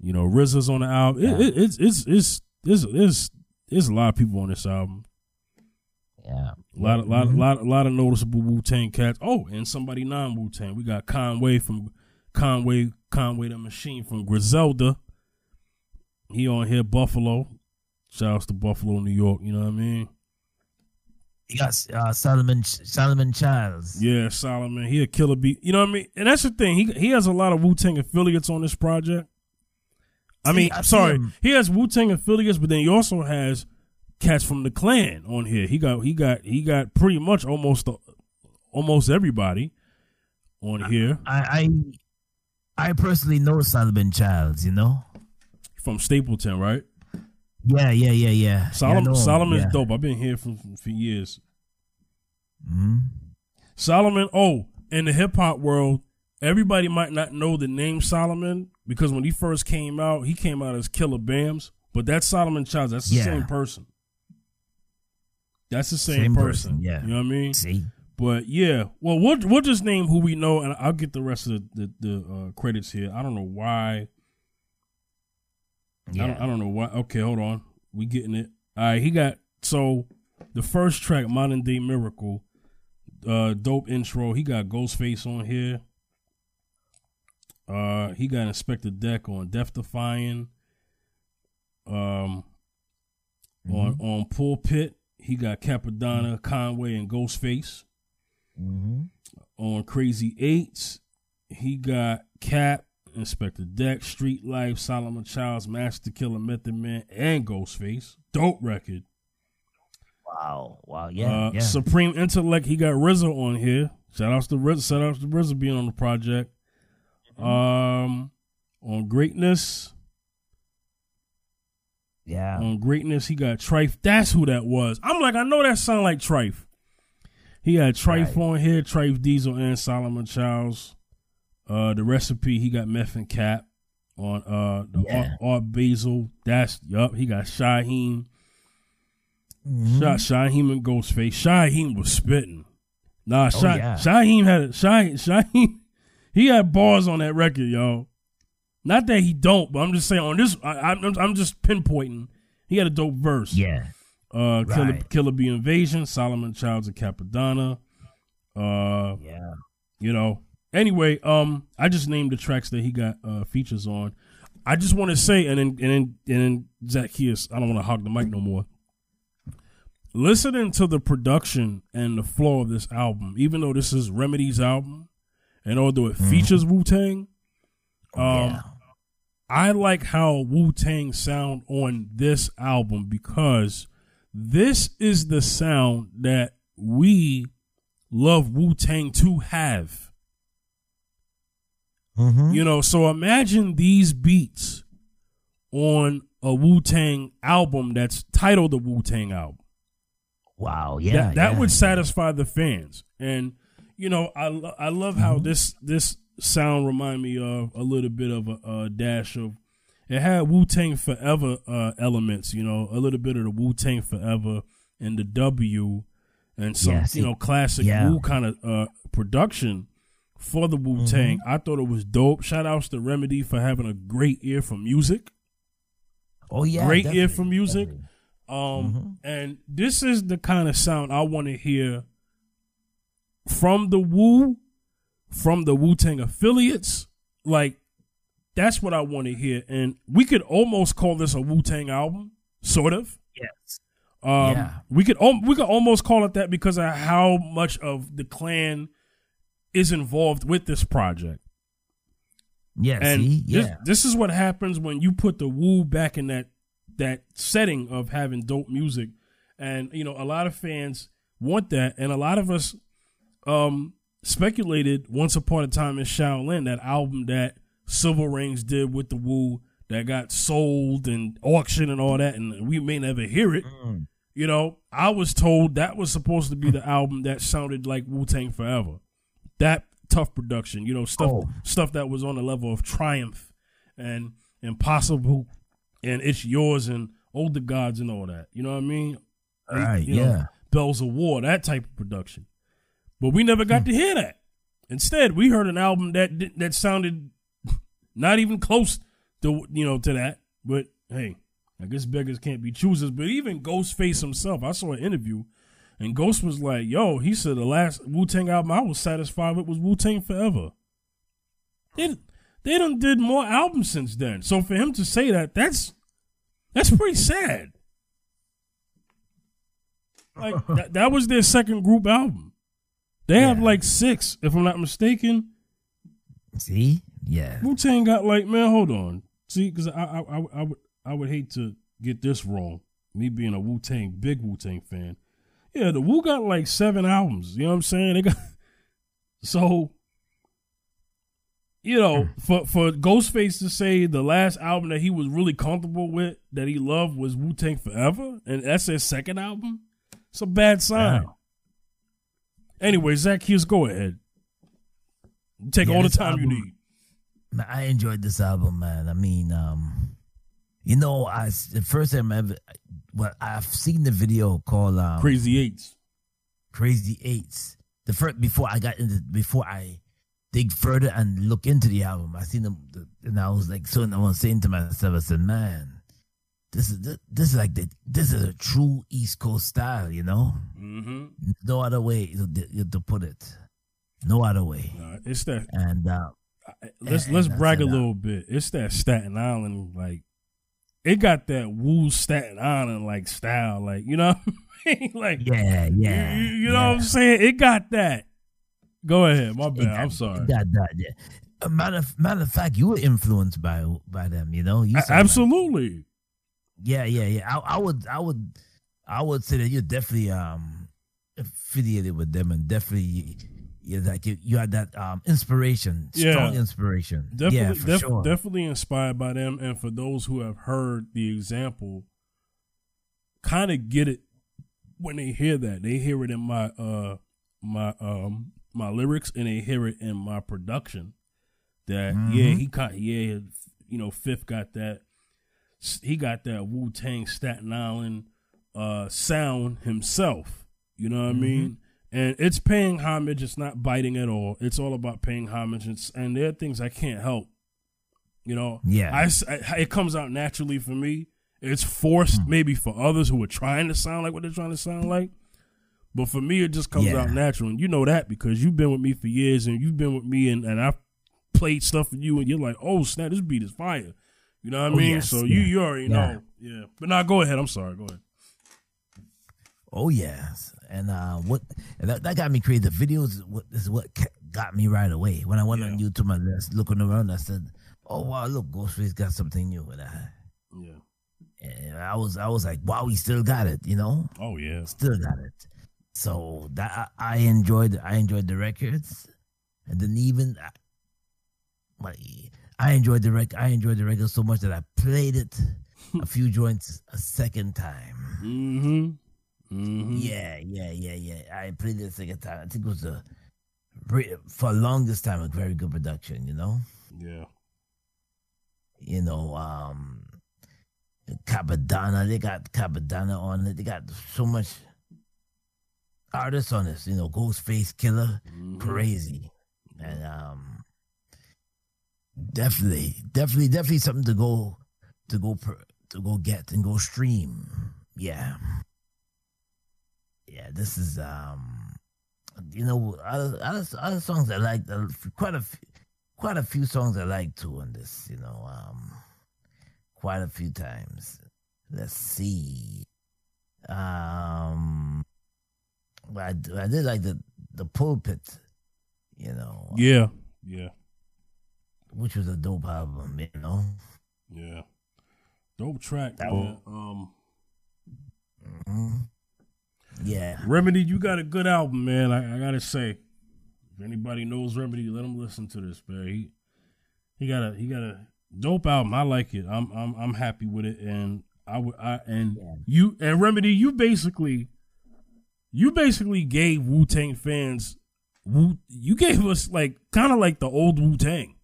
You know, RZA's on the album. It, it, it's it's it's it's it's it's a lot of people on this album. Yeah, a lot, of, lot, mm-hmm. lot, lot of noticeable Wu Tang cats. Oh, and somebody non Wu Tang. We got Conway from Conway, Conway the Machine from Griselda. He on here, Buffalo. Shout out to Buffalo, New York. You know what I mean? You got uh, Solomon Solomon Childs. Yeah, Solomon. He a killer beat. You know what I mean? And that's the thing. He he has a lot of Wu Tang affiliates on this project. I See, mean, I sorry, he has Wu Tang affiliates, but then he also has cats from the clan on here. He got he got he got pretty much almost almost everybody on here. I I, I personally know Solomon Childs. You know, from Stapleton, right? Yeah, yeah, yeah, yeah. Solomon, yeah, Solomon's yeah. dope. I've been here for, for years. Mm-hmm. Solomon, oh, in the hip hop world, everybody might not know the name Solomon because when he first came out, he came out as Killer Bams, but that's Solomon Childs. That's the yeah. same person. That's the same, same person. person. Yeah, you know what I mean. See, but yeah, well, we'll we'll just name who we know, and I'll get the rest of the the, the uh, credits here. I don't know why yeah. I don't, I don't know why. Okay, hold on. We getting it. All right, he got so the first track, Modern Day Miracle, uh, dope intro. He got Ghostface on here. Uh, he got Inspectah Deck on Death Defying. Um, mm-hmm. on on Pulpit, he got Cappadonna, mm-hmm. Conway, and Ghostface. Mm-hmm. On Crazy Eights, he got Cap, Inspectah Deck, Street Life, Solomon Childs, Masta Killa, Method Man, and Ghostface. Dope record. Wow. Wow. Yeah, uh, yeah. Supreme Intellect, he got RZA on here. Shout outs to RZA. Shout outs to RZA being on the project. Um, on Greatness. Yeah. On Greatness, he got Trife. That's who that was. I'm like, I know that sound like Trife. He had Trife right. on here, Trife Diesel and Solomon Childs. Uh, the recipe he got meth and cap on uh the yeah. Art, Art Basel. That's yup. He got Shyheim. Mm-hmm. Shot Shyheim and Ghostface. Shyheim was spitting. Nah, oh, yeah. Shyheim had a Shy, Shyheim. He had bars on that record, y'all. Not that he don't, but I'm just saying on this. I, am I'm, I'm just pinpointing. He had a dope verse. Yeah. Uh, right. Killer, Killer B Invasion, Solomon Childs and Cappadonna. Uh, yeah. You know, Anyway, um, I just named the tracks that he got uh, features on. I just want to say, and then and then and then Zacchaeus, I don't want to hog the mic no more. Listening to the production and the flow of this album, even though this is Remedy's album, and although it mm-hmm. features Wu Tang, um, yeah. I like how Wu Tang sound on this album because this is the sound that we love Wu Tang to have. Mm-hmm. You know, so imagine these beats on a Wu Tang album that's titled the Wu Tang album. Wow, yeah, that, that yeah. would satisfy the fans, and you know, I I love how mm-hmm. this this sound remind me of a little bit of a, a dash of it had Wu Tang Forever uh, elements, you know, a little bit of the Wu Tang Forever and the W, and some yes, you know classic yeah. Wu kind of uh, production for the Wu Tang. Mm-hmm. I thought it was dope. Shout outs to Remedy for having a great ear for music. Oh yeah, great ear for music. Definitely. Um, mm-hmm. and this is the kind of sound I want to hear from the Wu, from the Wu Tang affiliates. Like that's what I want to hear, and we could almost call this a Wu Tang album, sort of. Yes. Um, yeah. We could we could almost call it that because of how much of the clan is involved with this project. Yeah, and see? This, yeah. this is what happens when you put the Wu back in that that setting of having dope music, and you know a lot of fans want that, and a lot of us um speculated once upon a time in Shaolin that album that Cilvaringz did with the Wu that got sold and auctioned and all that, and we may never hear it. Mm. You know, I was told that was supposed to be the [laughs] album that sounded like Wu Tang Forever that tough production. You know, stuff oh. stuff that was on the level of Triumph and Impossible and It's Yours and Older Gods and all that. You know what I mean? Right. You yeah. Know, Bells of War, that type of production. but we never got hmm. to hear that. Instead, we heard an album that that sounded [laughs] not even close to you know to that. But hey, I guess beggars can't be choosers. But even Ghostface himself, I saw an interview, and Ghost was like, "Yo," he said the last Wu Tang album I was satisfied with was Wu Tang Forever. They they done did more albums since then. So for him to say that, that's that's pretty sad. Like [laughs] that, that was their second group album. They yeah. have like six, if I'm not mistaken. See, yeah. Wu Tang got like, man, hold on. See, because I, I, I, I would, I would hate to get this wrong. Me being a Wu Tang, big Wu Tang fan. Yeah, the Wu got like seven albums. You know what I'm saying? They got [laughs] so. You know, hmm. for for Ghostface to say the last album that he was really comfortable with, that he loved, was Wu Tang Forever, and that's his second album. It's a bad sign. Wow. Anyway, Zacchaeus, go ahead. Take yeah, all the time album, you need. Man, I enjoyed this album, man. I mean, um, you know, I the first time ever, well, I've seen the video called um, Crazy Eights. Crazy Eights. The first before I got into before I dig further and look into the album, I seen them, and I was like, so I was saying to myself, I said, man, this is this is like the this is a true East Coast style, you know. Mm-hmm. No other way to, to, put it. No other way. Uh, it's that. And uh, let's and, let's and brag a little bit. It's that Staten Island like. It got that Wu Staten Island like style, like you know, [laughs] like yeah, yeah. You, you know yeah. what I'm saying? It got that. Go ahead, my bad. Got, I'm sorry. Got that, yeah. Matter of, matter of fact, you were influenced by by them. You know, you absolutely. Like, yeah, yeah, yeah. I, I would, I would, I would say that you're definitely um affiliated with them, and definitely you like you, you had that um inspiration, strong yeah. inspiration. Definitely, yeah, for def- sure. definitely inspired by them, and for those who have heard the example, kind of get it when they hear that. They hear it in my uh my um my lyrics, and they hear it in my production. That mm-hmm. yeah, he caught yeah, you know, Fifth got that he got that Wu Tang Staten Island uh, sound himself. You know what mm-hmm. I mean? And it's paying homage. It's not biting at all. It's all about paying homage. It's, and there are things I can't help. You know, yeah. I, I it comes out naturally for me. It's forced mm-hmm. maybe for others who are trying to sound like what they're trying to sound like. But for me, it just comes yeah. out natural, and you know that because you've been with me for years, and you've been with me, and, and I've played stuff for you, and you're like, "Oh snap, this beat is fire." You know what I oh, mean? Yes, so yeah. you you already yeah. know. Yeah. But now go ahead. I'm sorry. Go ahead. Oh yes. And uh what and that, that got me crazy. The videos what is what got me right away. When I went yeah. on YouTube and just looking around, I said, Oh wow, look, Ghostface got something new with that. Yeah. And I was I was like, wow, he still got it, you know? Oh yeah. Still got it. So that I, I enjoyed I enjoyed the records. And then even my I enjoyed the record. I enjoyed the record so much that I played it a few joints a second time. Mm-hmm. Mm-hmm. Yeah, yeah, yeah, yeah. I played it a second time. I think it was a for longest time a very good production. You know. Yeah. You know, um, Cappadonna. They got Cappadonna on it. They got so much artists on this. You know, Ghostface Killah, mm-hmm. crazy, and um Definitely, definitely, definitely something to go to go to go get and go stream. Yeah, yeah. This is um, you know, other other, other songs I like. Uh, quite a few, quite a few songs I like too on this. You know, um, quite a few times. Let's see. Um, I, I did like the the pulpit. You know. Yeah. Yeah which was a dope album, you know. Yeah, dope track, that man. Um, mm-hmm. Yeah, Remedy, you got a good album, man. I, I, gotta say, if anybody knows Remedy, let them listen to this, man. He he got a he got a dope album. I like it. I'm I'm I'm happy with it, and I would I and yeah. you and Remedy, you basically you basically gave Wu Tang fans Wu. You gave us like kind of like the old Wu Tang.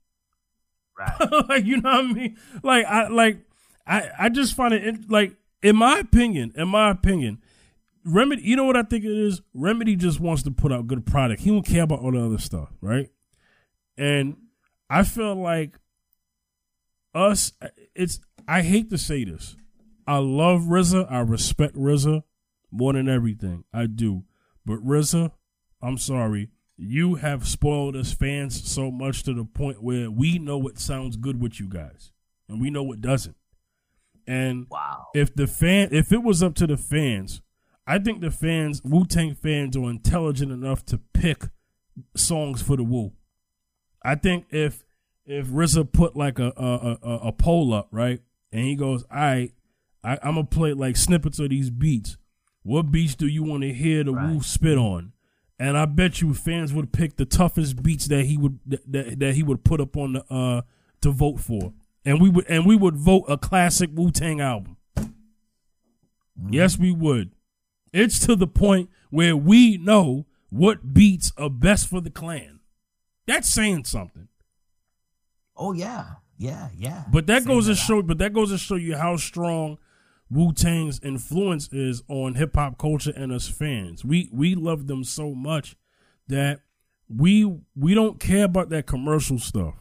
Right. [laughs] like you know what I mean? Like I like I I just find it like in my opinion, in my opinion, Remedy, you know what I think it is? Remedy just wants to put out good product. He don't care about all the other stuff, right? And I feel like us, it's, I hate to say this. I love RZA. I respect RZA more than everything. I do. But RZA, I'm sorry. You have spoiled us fans so much to the point where we know what sounds good with you guys. And we know what doesn't. And wow. if the fan if it was up to the fans, I think the fans, Wu Tang fans, are intelligent enough to pick songs for the Wu. I think if if RZA put like a a, a, a poll up, right, and he goes, "All right, I, I'm gonna play like snippets of these beats. What beats do you want to hear the right. Wu spit on?" And I bet you fans would pick the toughest beats that he would that, that he would put up on the uh to vote for, and we would and we would vote a classic Wu Tang album. Mm-hmm. Yes, we would. It's to the point where we know what beats are best for the clan. That's saying something. Oh yeah, yeah, yeah. But that goes to show. But that goes to show you how strong Wu Tang's influence is on hip hop culture and us fans. We we love them so much that we we don't care about that commercial stuff.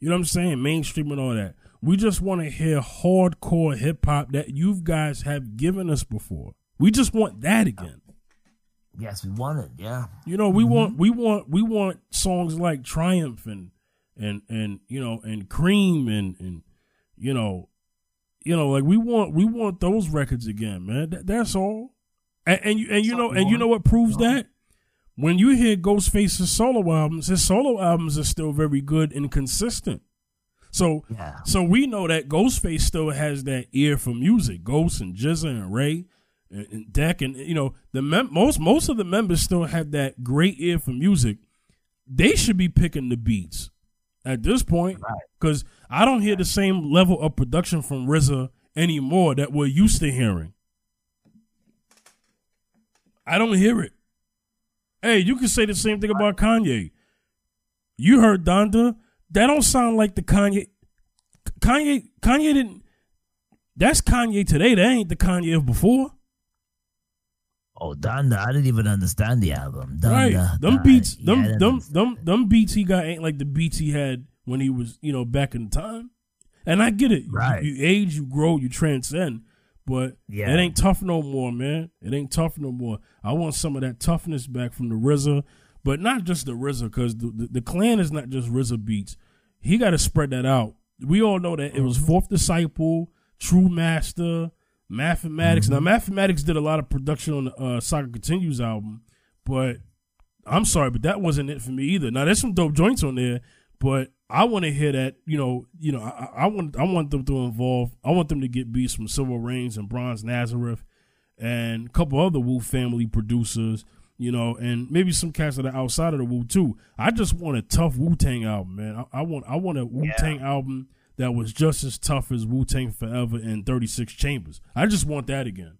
You know what I'm saying? Mainstream and all that. We just want to hear hardcore hip hop that you guys have given us before. We just want that again. Yes, we want it. Yeah. You know, we mm-hmm. want we want we want songs like Triumph and and and you know and Cream and and you know you know like we want we want those records again, man. That, that's all. And, and you and you know and you know what proves that when you hear Ghostface's solo albums, his solo albums are still very good and consistent. So yeah. so we know that Ghostface still has that ear for music. Ghost and GZA and Rae and Deck, and you know the mem- most most of the members still have that great ear for music. They should be picking the beats at this point because right. I don't hear the same level of production from RZA anymore that we're used to hearing. I don't hear it. Hey, you can say the same thing about Kanye. You heard Donda. That don't sound like the Kanye. Kanye. Kanye didn't. That's Kanye today. That ain't the Kanye of before. Oh, Donda, I didn't even understand the album. Donda, right, them beats, them, yeah, them, them, them beats he got ain't like the beats he had when he was, you know, back in time. And I get it. Right. You, you age, you grow, you transcend. But yeah. it ain't tough no more, man. It ain't tough no more. I want some of that toughness back from the RZA, but not just the RZA, because the, the, the, clan is not just RZA beats. He got to spread that out. We all know that it was mm-hmm. Fourth Disciple, True Master, Mathematics. Mm-hmm. Now, Mathematics did a lot of production on the uh, Saga Continues album, but I'm sorry, but that wasn't it for me either. Now, there's some dope joints on there, but I want to hear that. You know, you know, I, I, want I want them to involve. I want them to get beats from Cilvaringz and Bronze Nazareth, and a couple other Wu family producers. You know, and maybe some cats that are outside of the Wu too. I just want a tough Wu Tang album, man. I, I, want I want a Wu Tang yeah. album that was just as tough as Wu Tang Forever and 36 Chambers. I just want that again.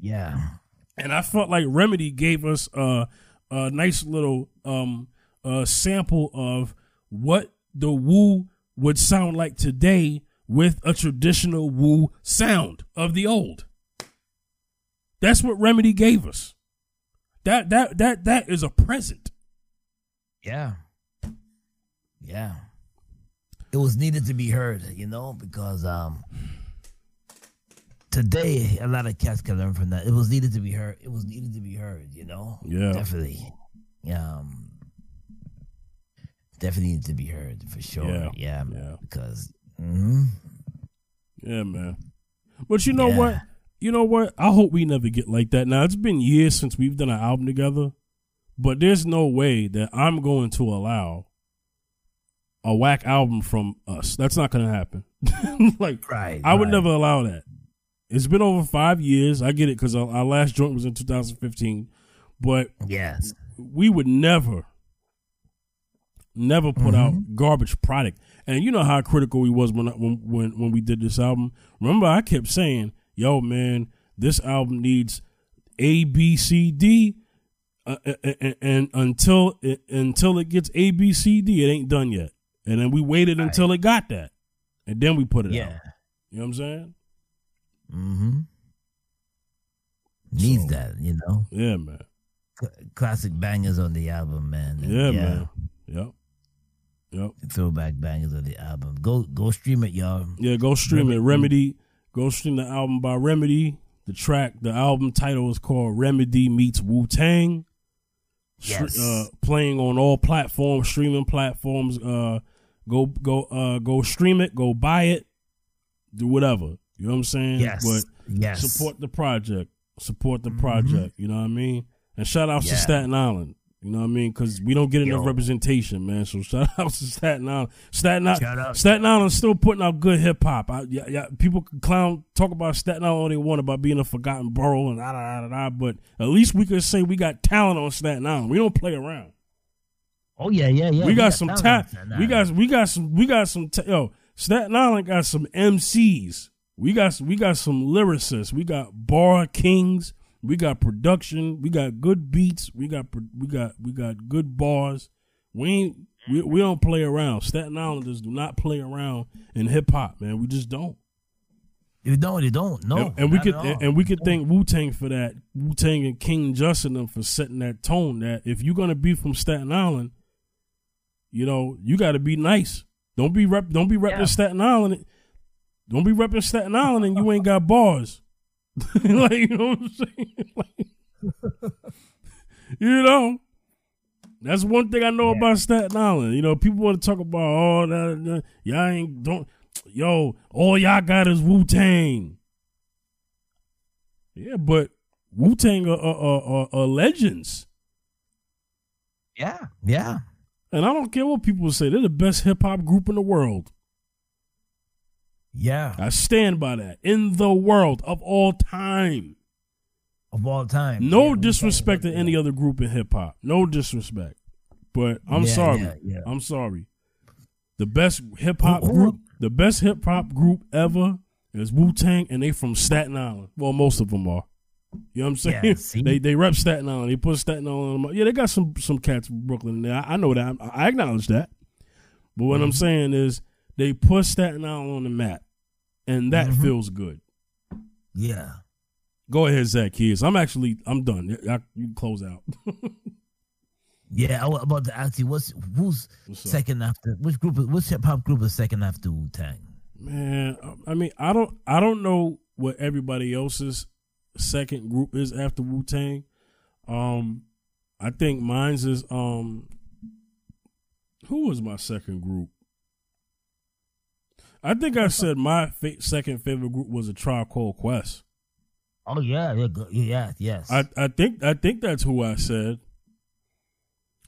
Yeah. And I felt like Remedy gave us a, a nice little um, a sample of what the Wu would sound like today with a traditional Wu sound of the old. That's what Remedy gave us. That that that that is a present. Yeah. Yeah it was needed to be heard, you know, because um today a lot of cats can learn from that. It was needed to be heard. It was needed to be heard, you know. Yeah, definitely. Um, definitely needed to be heard for sure. Yeah, yeah, yeah. because. Mm-hmm. Yeah, man. But you know yeah. what? You know what? I hope we never get like that. Now it's been years since we've done an album together, but there's no way that I'm going to allow a whack album from us. That's not going to happen. [laughs] like, right, I would right. never allow that. It's been over five years. I get it because our, our, last joint was in 2015, but yes, we would never, never put mm-hmm. out garbage product. And you know how critical he was when when when when we did this album. Remember, I kept saying, "Yo, man, this album needs A, B, C, D." Uh, and, and until it, until it gets A B C D, it ain't done yet. And then we waited right. until it got that. And then we put it yeah. out. You know what I'm saying? Mm-hmm. needs So- that, you know. Yeah, man. C- classic bangers on the album, man. And Yeah, man. Yep. Yep. Throwback bangers on the album. Go go stream it, y'all. Yeah, go stream it. Remedy. Go stream the album by Remedy. The track, the album title is called Remedy Meets Wu Tang. Yes. Uh, playing on all platforms, streaming platforms. Uh, go go uh go stream it. Go buy it. Do whatever. You know what I'm saying? Yes. But yes. support the project. Support the Mhm. project. You know what I mean? And shout outs to Staten Island. You know what I mean? Because we don't get enough Yo. representation, man. So shout [laughs] out to Staten Island. Staten Island. Out. Staten Island's still putting out good hip hop. Yeah, yeah, people can clown talk about Staten Island all they want about being a forgotten borough and da da da da. But at least we can say we got talent on Staten Island. We don't play around. Oh yeah, yeah, yeah. we got some talent on We got we got some we got some ta- yo. Staten Island got some MCs. We got we got some lyricists. We got bar kings. We got production. We got good beats. We got we got we got good bars. We ain't we, we don't play around. Staten Islanders do not play around in hip hop, man. We just don't. You don't. You don't. No. and, and we could and, and we could thank Wu Tang for that. Wu Tang and King Justin them for setting that tone. That if you're gonna be from Staten Island, you know you got to be nice. Don't be rep. Don't be repping Yeah. Staten Island. Don't be repping Staten Island and you ain't got bars. [laughs] like you know what I'm saying? [laughs] Like, [laughs] you know. That's one thing I know Yeah. about Staten Island. You know, people want to talk about oh that, that y'all ain't don't yo all y'all got is Wu Tang. Yeah, but Wu Tang are, are, are, are legends, Yeah. Yeah. And I don't care what people say. They're the best hip hop group in the world. Yeah. I stand by that. In the world of all time. Of all time. No Yeah, disrespect to any other group in hip hop. No disrespect. But I'm Yeah, sorry. yeah. I'm sorry. The best hip hop group, the best hip hop group ever is Wu Tang, and they from Staten Island. Well, most of them are. You know what I'm saying? Yeah, [laughs] they they rep Staten Island. They put Staten Island. On. Yeah, they got some some cats from Brooklyn in there. I, I know that. I, I acknowledge that. But what I'm Mm-hmm. saying is they put Staten Island on the map, and that Mhm. feels good. Yeah. Go ahead, Zach. Kids, I'm actually I'm done. Y'all- You close out. [laughs] Yeah. I was about to ask you, what's who's What's second after which group? Which hip hop group is second after Wu Tang? Man, I mean, I don't, I don't know what everybody else's second group is after Wu Tang. Um, I think mine's is um, who was my second group? I think I said my fa- second favorite group was a Tribe Called Quest. Oh yeah, yeah, yeah, yes. I, I think, I think that's who I said.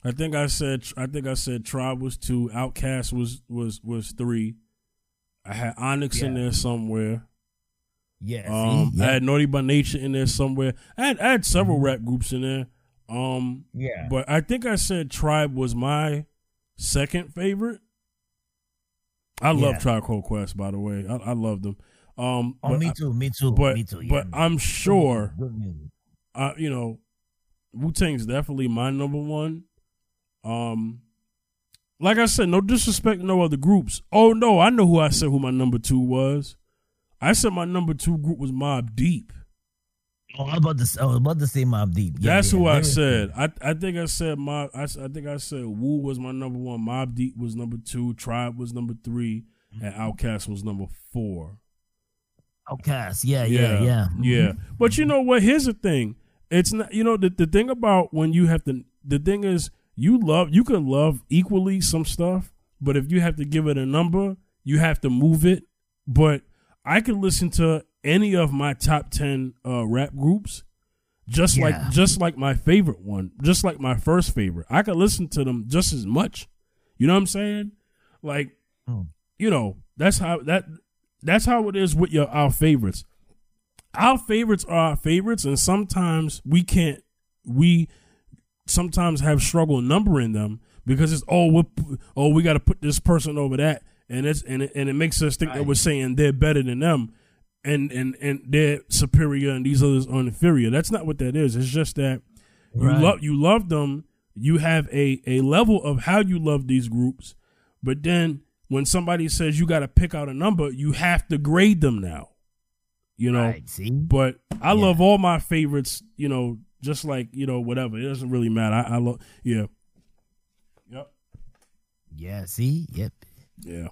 I think I said, I think I said Tribe was two, OutKast was was was three. I had Onyx in there somewhere. Yeah. see? Um, yeah. I had Naughty by Nature in there somewhere. I had, I had several rap groups in there. Um, yeah. but I think I said Tribe was my second favorite. I love Yeah. Tribe Called Quest, by the way. I, I love them. Um, Oh, me too. Me too. but me too. but. I'm sure, Good music. uh, you know, Wu Tang's definitely my number one. Um, like I said, no disrespect, to no other groups. Oh no, I know who I said who my number two was. I said my number two group was Mobb Deep. Oh, I was about to. say- I was about to say Mobb Deep. Yeah, That's yeah, who I said. I I think I said Mobb. I, I think I said Wu was my number one. Mobb Deep was number two. Tribe was number three, mm-hmm. and OutKast was number four. OutKast. Yeah, yeah, yeah. yeah. Mm-hmm. But you know what? Here's the thing. It's not. You know the the thing about when you have to. The thing is, you love. You can love equally some stuff, but if you have to give it a number, you have to move it. But I can listen to any of my top ten uh, rap groups, just Yeah. like just like my favorite one, just like my first favorite. I could listen to them just as much. You know what I'm saying? Like, Hmm. you know, that's how that that's how it is with your our favorites. Our favorites are our favorites, and sometimes we can't. We sometimes have struggle numbering them because it's oh we oh we got to put this person over that, and it's and it, and it makes us think that we're saying they're better than them, and and and they're superior and these others are inferior. That's not what that is. It's just that you love you love them. You have a a level of how you love these groups, but then when somebody says you got to pick out a number, you have to grade them now. You know, Right, see? but I Yeah. love all my favorites. You know, just like you know, whatever. It doesn't really matter. I, I love. Yeah. Yep. Yeah, see? Yep. Yeah.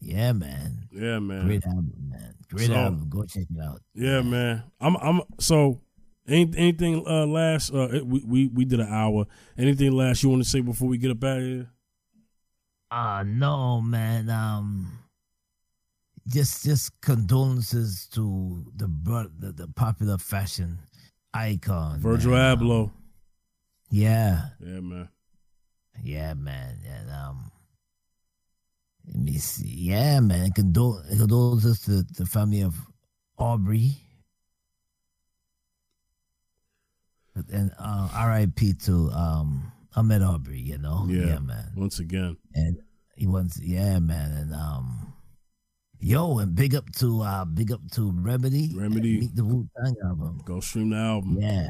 Yeah, man. Yeah, man. Great album, man. Great So- album. Go check it out. Yeah, man. I'm. I'm. So, any, anything uh, last? Uh, we, we we did an hour. Anything last you want to say before we get up out of here? Uh no, man. Um just just condolences to the the, the popular fashion icon. Virgil man. Abloh. Um, yeah. Yeah, man. Yeah, man. And um let me see. Yeah, man. Condol- condolences to the family of Arbery. And uh RIP to um Ahmaud Arbery, you know? Yeah. yeah man. Once again. and he wants yeah man and um yo and big up to uh big up to remedy Remedy. meet the Wu Tang album Go stream the album. yeah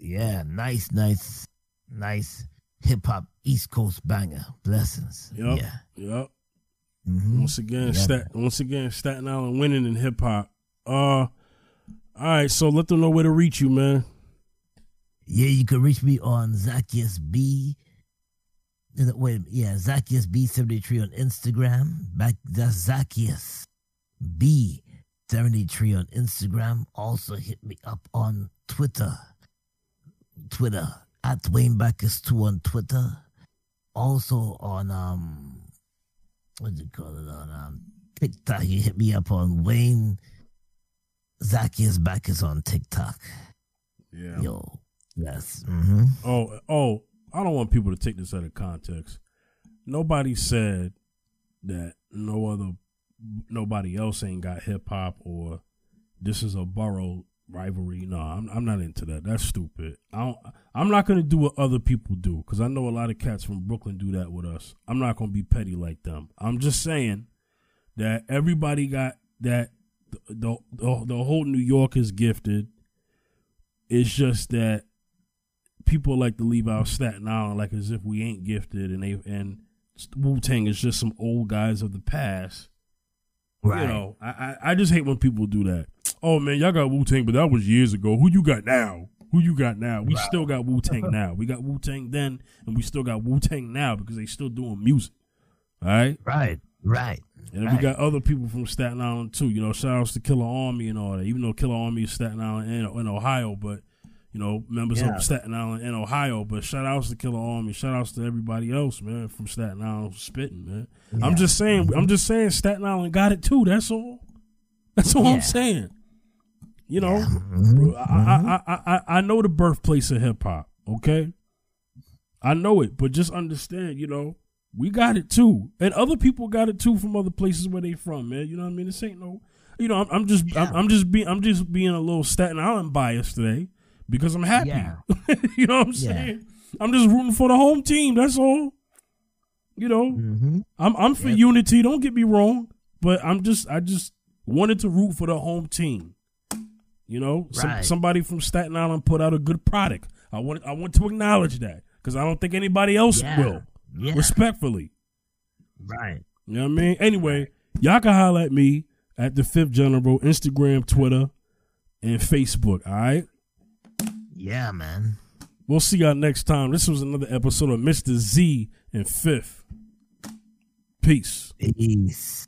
yeah nice nice nice hip hop east coast banger blessings Yup. yeah Yep. Mhm. Once again, stat, once again, Staten Island winning in hip hop. Uh, all right. So let them know where to reach you, man. yeah you can reach me on Zacchaeus B Wait, yeah, Zacchaeus B73 on Instagram. Back that's Zacchaeus B73 on Instagram. Also hit me up on Twitter. Twitter at Wayne Backus 2 on Twitter. Also on um what do you call it on um TikTok. You hit me up on Wayne Zacchaeus Backus on TikTok. Yeah. Yo. Yes. Mm-hmm. Oh, oh, I don't want people to take this out of context. Nobody said that no other, nobody else ain't got hip hop or this is a borough rivalry. No, I'm, I'm not into that. That's stupid. I don't, I'm not gonna do what other people do because I know a lot of cats from Brooklyn do that with us. I'm not gonna be petty like them. I'm just saying that everybody got that. The the, the whole New York is gifted. It's just that people like to leave out Staten Island like as if we ain't gifted, and they and Wu Tang is just some old guys of the past. Right. You know, I, I I just hate when people do that. Oh man, y'all got Wu Tang, but that was years ago. Who you got now? Who you got now? We still got Wu Tang [laughs] now. We got Wu Tang then, and we still got Wu Tang now because they still doing music. All right. Right. Right. And Right. we got other people from Staten Island too. You know, shout outs to Killarmy and all that. Even though Killarmy is Staten Island and, and Ohio, but you know, members Yeah. of Staten Island and Ohio. But shout outs to Killarmy. Shout outs to everybody else, man, from Staten Island spitting, man. I'm just saying, I'm just saying, Staten Island got it too. That's all. That's all Yeah. I'm saying. You know. I, I, I, I, I know the birthplace of hip hop. Okay, I know it, but just understand, you know, we got it too, and other people got it too from other places where they from, man. You know what I mean? This ain't no, you know, I'm, I'm just, I'm, I'm just being, I'm just being a little Staten Island biased today because I'm happy. Yeah. [laughs] you know what I'm Yeah. saying? I'm just rooting for the home team. That's all. You know, Mhm. I'm I'm for Yep. unity. Don't get me wrong, but I'm just I just wanted to root for the home team. You know, Some, somebody from Staten Island put out a good product. I want I want to acknowledge that because I don't think anybody else Yeah. will. Yeah. Respectfully, Right. you know what I mean. Anyway, y'all can holler at me at the Fifth General Instagram, Twitter, and Facebook. All right. Yeah, man. We'll see y'all next time. This was another episode of Mr. Z and Fifth. Peace. Peace.